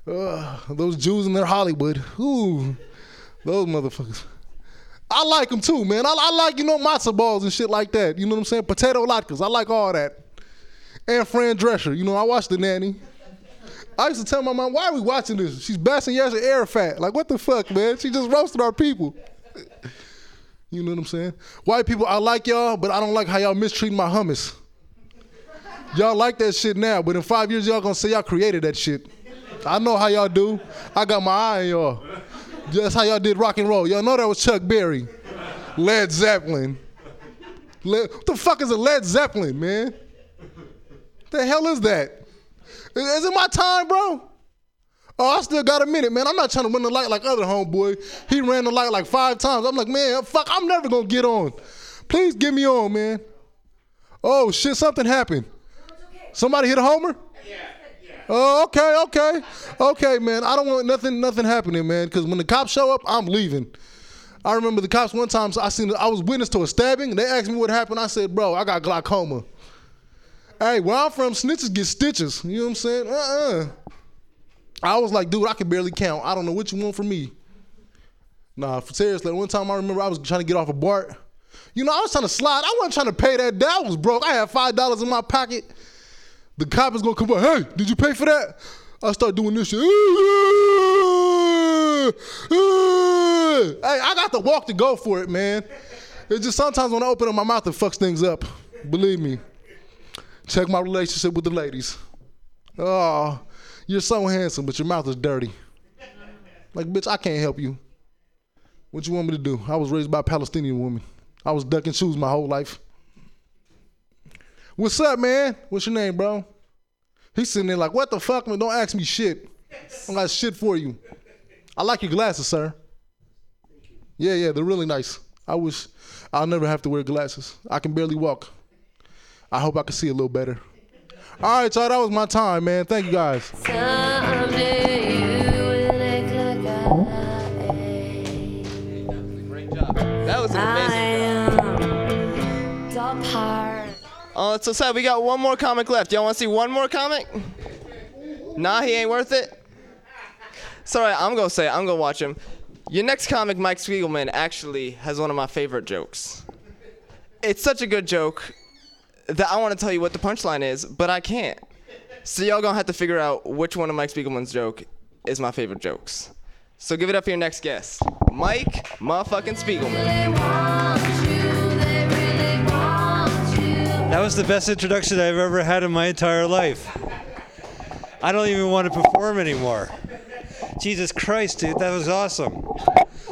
Uh, those Jews in their Hollywood. Ooh, those motherfuckers. I like them too, man. I, I like, you know, matzo balls and shit like that. You know what I'm saying? Potato latkes. I like all that. And Fran Drescher. You know, I watched The Nanny. I used to tell my mom, why are we watching this? She's bashing Yasser Arafat. Like, what the fuck, man? She just roasted our people. You know what I'm saying? White people, I like y'all, but I don't like how y'all mistreat my hummus. Y'all like that shit now, but in five years, y'all gonna say y'all created that shit. I know how y'all do. I got my eye on y'all. That's how y'all did rock and roll. Y'all know that was Chuck Berry, Led Zeppelin. What the fuck is a Led Zeppelin, man? The hell is that? Is it my time, bro? Oh, I still got a minute, man. I'm not trying to win the light like other homeboy. He ran the light like five times. I'm like, man, fuck, I'm never gonna get on. Please get me on, man. Oh shit, something happened. Somebody hit a homer? Oh, okay, okay, okay, man. I don't want nothing, nothing happening, man. Because when the cops show up, I'm leaving. I remember the cops one time. I seen, I was witness to a stabbing. And they asked me what happened. I said, bro, I got glaucoma. Hey, where I'm from, snitches get stitches. You know what I'm saying? Uh-uh. I was like, dude, I can barely count. I don't know what you want from me. Nah, seriously, one time I remember I was trying to get off a BART. You know, I was trying to slide. I wasn't trying to pay that. That was broke. I had five dollars in my pocket. The cop is gonna come up. Hey, did you pay for that? I start doing this shit. Hey, I got to walk to go for it, man. It's just sometimes when I open up my mouth, it fucks things up. Believe me. Check my relationship with the ladies. Oh, you're so handsome, but your mouth is dirty. Like, bitch, I can't help you. What you want me to do? I was raised by a Palestinian woman. I was ducking shoes my whole life. What's up, man? What's your name, bro? He's sitting there like, what the fuck, man? Don't ask me shit. I got shit for you. I like your glasses, sir. Yeah, yeah, they're really nice. I wish I'll never have to wear glasses. I can barely walk. I hope I can see a little better. All right, y'all, that was my time, man. Thank you guys. That It's so sad. We got one more comic left. Y'all want to see one more comic? Nah, he ain't worth it. Sorry, I'm gonna say it. I'm gonna watch him. Your next comic, Mike Spiegelman, actually has one of my favorite jokes. It's such a good joke that I want to tell you what the punchline is, but I can't. So y'all gonna have to figure out which one of Mike Spiegelman's joke is my favorite jokes. So give it up for your next guest, Mike motherfucking Spiegelman. That was the best introduction I've ever had in my entire life. I don't even want to perform anymore. Jesus Christ, dude, that was awesome.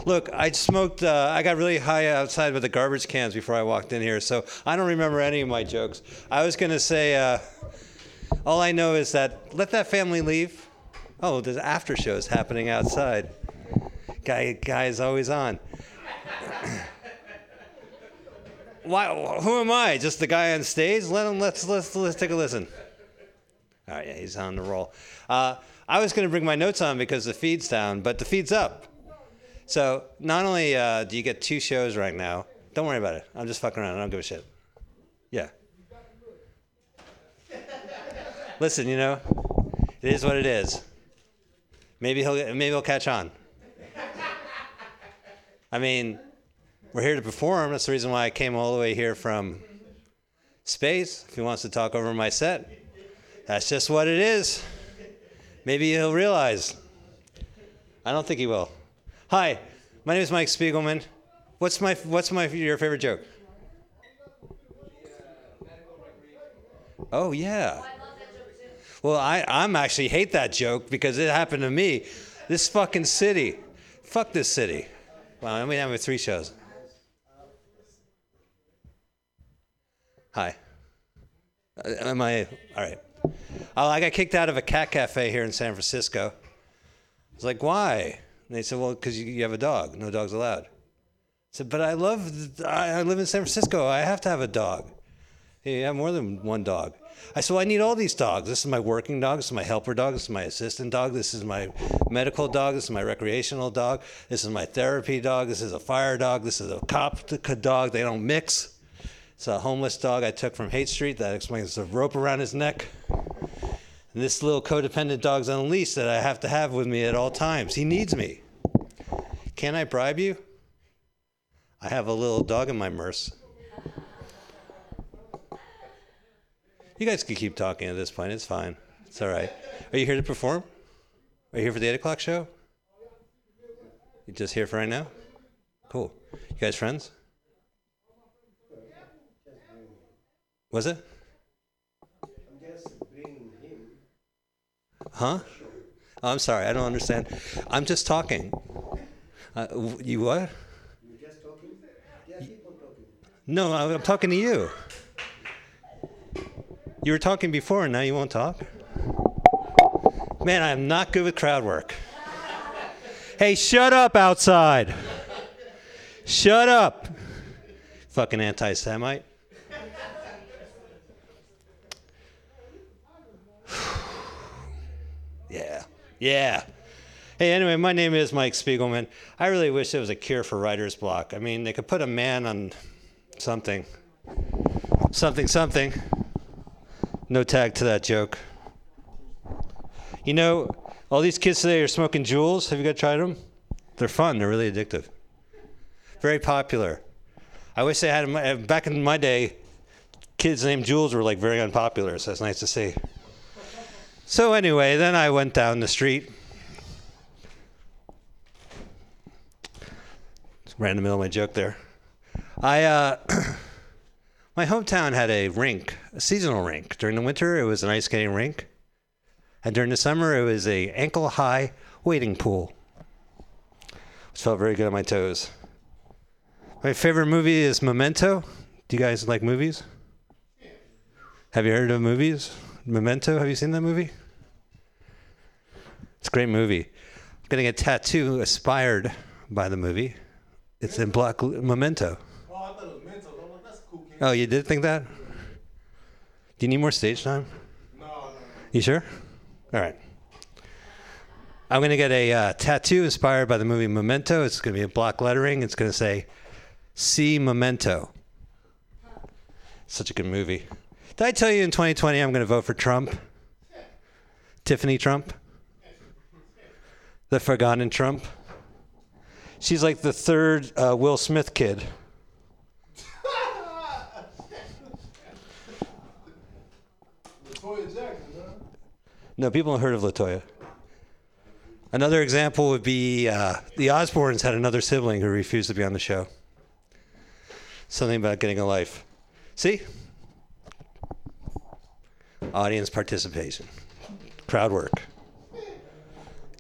Look, I smoked, uh, I got really high outside with the garbage cans before I walked in here, so I don't remember any of my jokes. I was going to say, uh, all I know is that let that family leave. Oh, there's after shows happening outside. Guy, guy is always on. Why? Who am I? Just the guy on stage? Let him. Let's let's let's take a listen. All right, yeah, he's on the roll. Uh, I was going to bring my notes on because the feed's down, but the feed's up. So not only uh, do you get two shows right now, don't worry about it. I'm just fucking around. I don't give a shit. Yeah. Listen, you know, it is what it is. Maybe he'll maybe he'll catch on. I mean, we're here to perform. That's the reason why I came all the way here from space. If he wants to talk over my set, that's just what it is. Maybe he'll realize. I don't think he will. Hi, my name is Mike Spiegelman. What's my what's my your favorite joke? Oh yeah. Well, I I'm actually hate that joke because it happened to me. This fucking city. Fuck this city. Well, I mean, I'm having three shows. Hi. Uh, Am I all right? Oh, I got kicked out of a cat cafe here in San Francisco. I was like, why? And they said, well, because you, you have a dog. No dogs allowed. I said, but I love, I, I live in San Francisco. I have to have a dog. You have more than one dog. I said, well, I need all these dogs. This is my working dog. This is my helper dog. This is my assistant dog. This is my medical dog. This is my recreational dog. This is my therapy dog. This is a fire dog. This is a cop dog. They don't mix. It's a homeless dog I took from Haight Street. That explains the rope around his neck. And this little codependent dog's on a leash that I have to have with me at all times. He needs me. Can I bribe you? I have a little dog in my merce. You guys can keep talking at this point. It's fine. It's all right. Are you here to perform? Are you here for the 8 o'clock show? You just here for right now? Cool. You guys friends? Was it? I'm guessing him. Huh? Oh, I'm sorry. I don't understand. I'm just talking. Uh, you what? You're just talking? Yeah, people talking. No, I'm talking to you. You were talking before, and now you won't talk? Man, I am not good with crowd work. Hey, shut up outside. Shut up. Fucking anti Semite. Yeah. Hey, anyway, my name is Mike Spiegelman. I really wish there was a cure for writer's block. I mean, they could put a man on something. Something, something. No tag to that joke. You know, all these kids today are smoking Juuls. Have you guys tried them? They're fun. They're really addictive. Very popular. I wish they had, uh, back in my day. Kids named Jules were like very unpopular, so it's nice to see. So anyway, then I went down the street. Right in the middle of my joke there. I uh, my hometown had a rink, a seasonal rink. During the winter, it was an ice skating rink, and during the summer, it was a ankle-high wading pool, which felt very good on my toes. My favorite movie is Memento. Do you guys like movies? Have you heard of movies? Memento. Have you seen that movie? It's a great movie. I'm getting a tattoo inspired by the movie. It's in black Memento. Oh, Memento. Cool, oh, you did think that? Do you need more stage time? No. You sure? All right. I'm gonna get a uh, tattoo inspired by the movie Memento. It's gonna be a block lettering. It's gonna say, "See Memento." Such a good movie. Did I tell you in 2020 I'm gonna vote for Trump? Tiffany Trump, the forgotten Trump. She's like the third uh, Will Smith kid. Latoya Jackson. No, people have heard of Latoya. Another example would be uh, the Osbournes had another sibling who refused to be on the show. Something about getting a life. See? Audience participation, crowd work.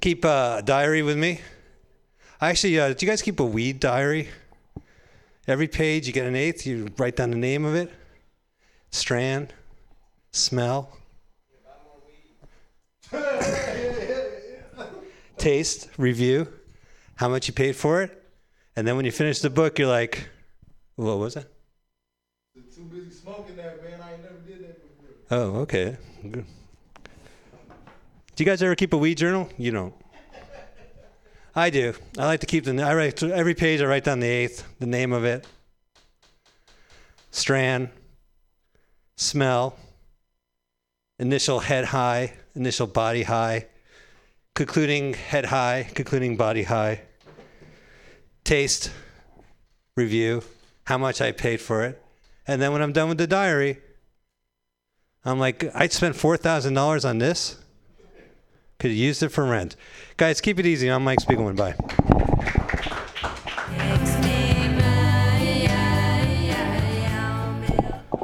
Keep a diary with me. I actually, uh, do you guys keep a weed diary? Every page you get an eighth, you write down the name of it, strand, smell, taste, review, how much you paid for it, and then when you finish the book, you're like, what was it? Too busy smoking that, man. I ain't never did that before. Oh, okay. Good. Do you guys ever keep a weed journal? You don't. I do. I like to keep the. I write every page. I write down the eighth, the name of it, strand, smell, initial head high, initial body high, concluding head high, concluding body high, taste, review, how much I paid for it, and then when I'm done with the diary, I'm like, I spent four thousand dollars on this. Could have used it for rent. Guys, keep it easy. I'm Mike Spiegelman. Bye.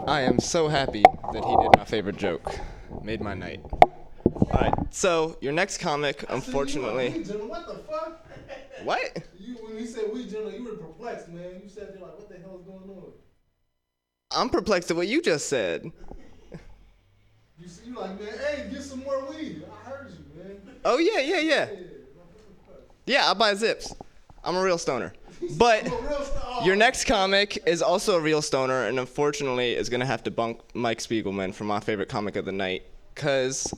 I am so happy that he did my favorite joke. Made my night. Alright, so your next comic, unfortunately. What the fuck? What? You, when he said we general, you were perplexed, man. You sat there like, what the hell is going on? I'm perplexed at what you just said. You, like, man, hey, get some more weed. I heard you, man. Oh, yeah, yeah, yeah. Yeah, I buy zips. I'm a real stoner. But oh. your next comic is also a real stoner, and unfortunately is going to have to bunk Mike Spiegelman for my favorite comic of the night. Because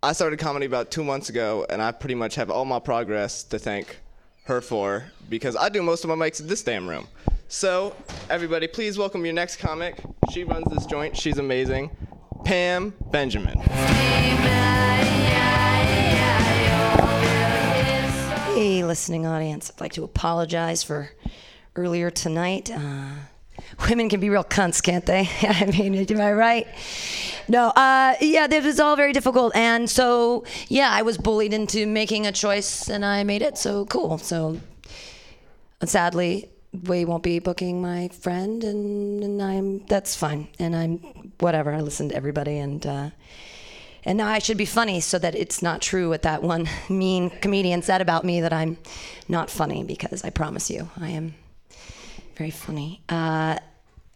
I started comedy about two months ago, and I pretty much have all my progress to thank her for, because I do most of my mics in this damn room. So, everybody, please welcome your next comic. She runs this joint, she's amazing. Pam Benjamin. Hey, listening audience, I'd like to apologize for earlier tonight. Uh, women can be real cunts, can't they? I mean, am I right? No, uh, yeah, this was all very difficult. And so, yeah, I was bullied into making a choice and I made it. So cool. So, sadly, we won't be booking my friend, and, and I'm that's fine. And I'm whatever. I listen to everybody, and uh, and now I should be funny so that it's not true what that one mean comedian said about me that I'm not funny because I promise you I am very funny. Uh,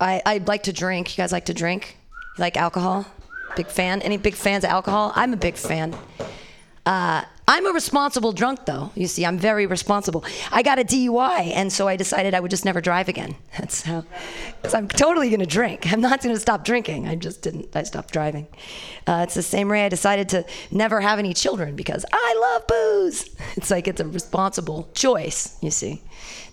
I I like to drink. You guys like to drink? You like alcohol? Big fan? Any big fans of alcohol? I'm a big fan. Uh, I'm a responsible drunk, though. You see, I'm very responsible. I got a DUI, and so I decided I would just never drive again. That's how. Because I'm totally going to drink. I'm not going to stop drinking. I just didn't. I stopped driving. Uh, it's the same way I decided to never have any children because I love booze. It's like it's a responsible choice. You see,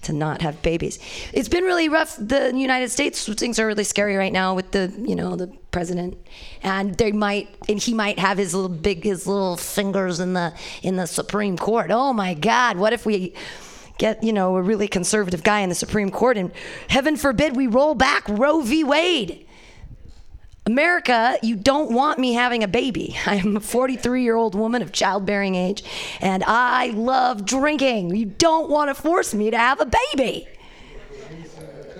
to not have babies. It's been really rough. The United States things are really scary right now with the you know the president, and they might and he might have his little big his little fingers in the in the Supreme Court. Oh my God! What if we get you know a really conservative guy in the Supreme Court and heaven forbid we roll back Roe v. Wade? America, you don't want me having a baby. I'm a 43 year old woman of childbearing age, and I love drinking. You don't want to force me to have a baby.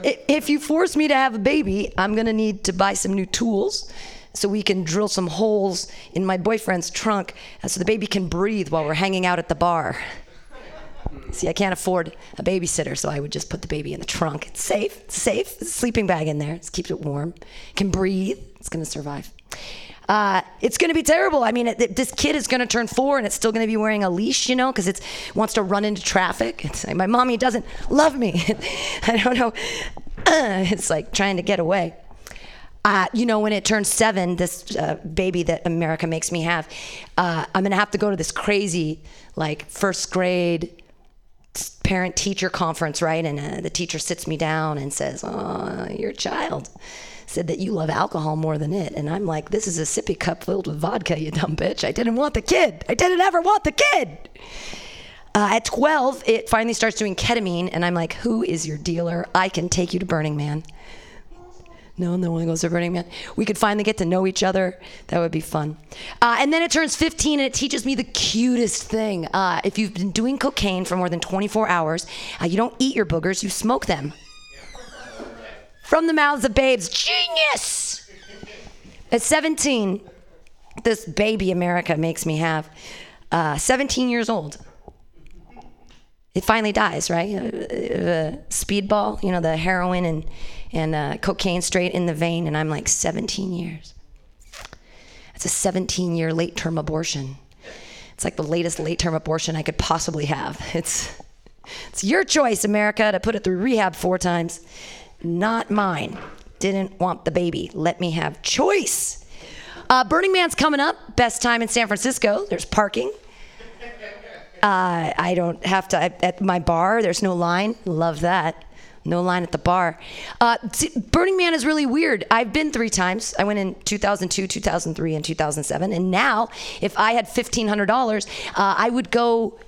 If you force me to have a baby, I'm going to need to buy some new tools so we can drill some holes in my boyfriend's trunk uh, so the baby can breathe while we're hanging out at the bar. See, I can't afford a babysitter, so I would just put the baby in the trunk. It's safe. It's safe. A sleeping bag in there. It keeps it warm. It Can breathe. It's gonna survive. Uh, it's gonna be terrible. I mean, it, this kid is gonna turn four, and it's still gonna be wearing a leash, you know, because it wants to run into traffic. It's like my mommy doesn't love me. I don't know. it's like trying to get away. Uh, you know, when it turns seven, this uh, baby that America makes me have, uh, I'm gonna have to go to this crazy, like first grade parent teacher conference, right? And uh, the teacher sits me down and says, "Oh, your child said that you love alcohol more than it." And I'm like, "This is a sippy cup filled with vodka, you dumb bitch. I didn't want the kid. I didn't ever want the kid." Uh, at 12, it finally starts doing ketamine, and I'm like, "Who is your dealer? I can take you to Burning Man." No, no one goes to Burning Man. We could finally get to know each other. That would be fun. Uh, and then it turns 15 and it teaches me the cutest thing. Uh, if you've been doing cocaine for more than 24 hours, uh, you don't eat your boogers, you smoke them. From the mouths of babes. Genius! At 17, this baby America makes me have, uh, 17 years old. It finally dies, right? Uh, uh, speedball, you know, the heroin and, and uh, cocaine straight in the vein, and I'm like 17 years. That's a 17 year late term abortion. It's like the latest late term abortion I could possibly have. It's, it's your choice, America, to put it through rehab four times. Not mine. Didn't want the baby. Let me have choice. Uh, Burning Man's coming up. Best time in San Francisco. There's parking. Uh, I don't have to at, my bar. There's no line. Love that. No line at the bar. Uh, Burning Man is really weird. I've been three times. I went in 2002, 2003, and 2007. And now, if I had $1,500, uh, I would go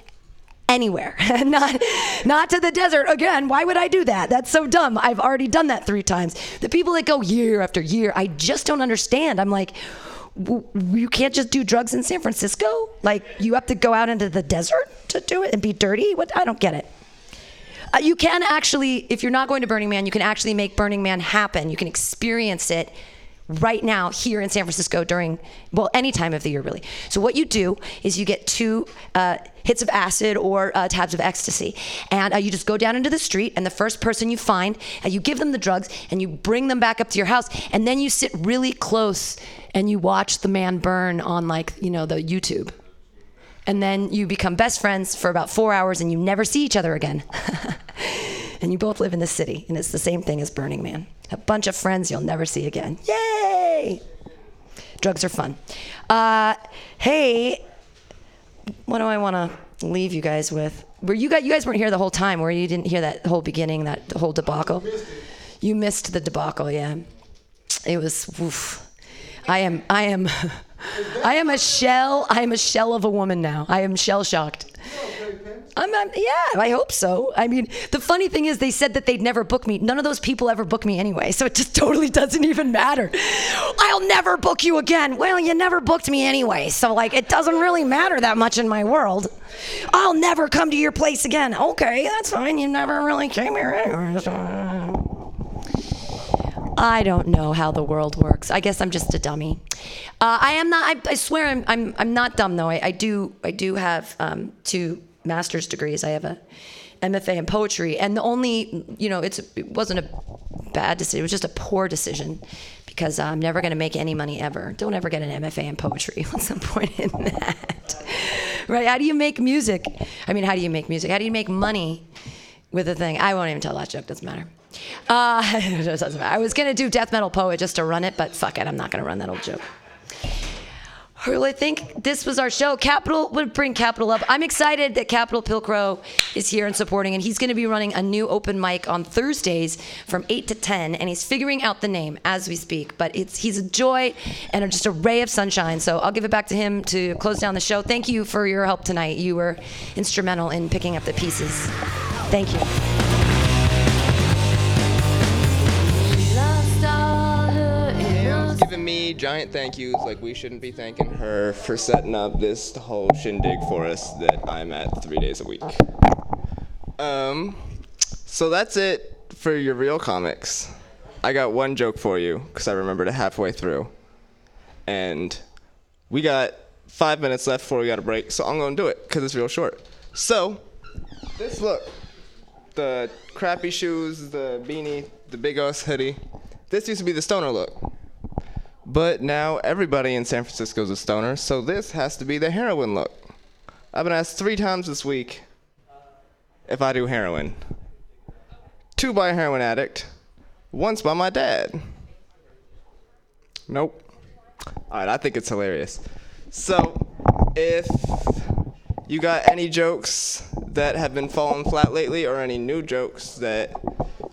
anywhere. Not not to the desert again. Why would i do that? That's so dumb. I've already done that three times. The people that go year after year i just don't understand. I'm like you can't just do drugs in san francisco? Like you have to go out into the desert to do it and be dirty? What? I don't get it. Uh, you can actually if you're not going to burning man you can actually make burning man happen. You can experience it right now here in San Francisco during, well, any time of the year, really. So, what you do is you get two uh, hits of acid or uh, tabs of ecstasy, and uh, you just go down into the street, and the first person you find, uh, you give them the drugs, and you bring them back up to your house, and then you sit really close and you watch the man burn on, like, you know, the YouTube. And then you become best friends for about four hours and you never see each other again. and you both live in the city, and it's the same thing as Burning Man. A bunch of friends you'll never see again. Yay! Drugs are fun. Uh, hey, what do I want to leave you guys with? Were you guys? You guys weren't here the whole time, where you didn't hear that whole beginning, that whole debacle. You missed the debacle, yeah. It was. Oof. I am I am I am a shell. I am a shell of a woman now. I am shell shocked. I'm, I'm, yeah, I hope so. I mean, the funny thing is, they said that they'd never book me. None of those people ever book me anyway, so it just totally doesn't even matter. I'll never book you again. Well, you never booked me anyway, so like, it doesn't really matter that much in my world. I'll never come to your place again. Okay, that's fine. You never really came here anyway. I don't know how the world works. I guess I'm just a dummy. Uh, I am not. I, I swear I'm, I'm. I'm not dumb though. I, I do. I do have um, two master's degrees. I have a MFA in poetry, and the only you know it's it wasn't a bad decision. It was just a poor decision because I'm never going to make any money ever. Don't ever get an MFA in poetry. What's the point in that? right? How do you make music? I mean, how do you make music? How do you make money with a thing? I won't even tell that joke. Doesn't matter. Uh, doesn't matter. I was gonna do death metal poet just to run it, but fuck it, I'm not gonna run that old joke. I think this was our show. Capital would bring Capital up. I'm excited that Capital Pilcrow is here and supporting, and he's going to be running a new open mic on Thursdays from 8 to 10, and he's figuring out the name as we speak. But it's he's a joy and just a ray of sunshine. So I'll give it back to him to close down the show. Thank you for your help tonight. You were instrumental in picking up the pieces. Thank you. Giant thank yous like we shouldn't be thanking her for setting up this whole shindig for us that I'm at three days a week. Um, so that's it for your real comics. I got one joke for you because I remembered it halfway through. And we got five minutes left before we got a break, so I'm gonna do it because it's real short. So, this look the crappy shoes, the beanie, the big ass hoodie. This used to be the stoner look. But now everybody in San Francisco is a stoner, so this has to be the heroin look. I've been asked three times this week if I do heroin. Two by a heroin addict, once by my dad. Nope. Alright, I think it's hilarious. So, if you got any jokes that have been falling flat lately or any new jokes that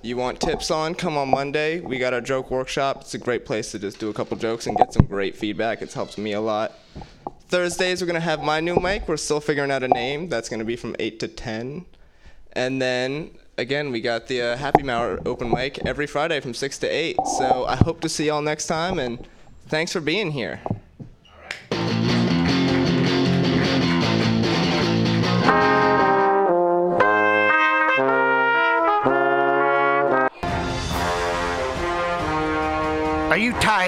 you want tips on, come on Monday. We got our joke workshop. It's a great place to just do a couple jokes and get some great feedback. It's helped me a lot. Thursdays, we're going to have my new mic. We're still figuring out a name. That's going to be from 8 to 10. And then, again, we got the uh, Happy Hour open mic every Friday from 6 to 8. So I hope to see y'all next time, and thanks for being here. Are you tired?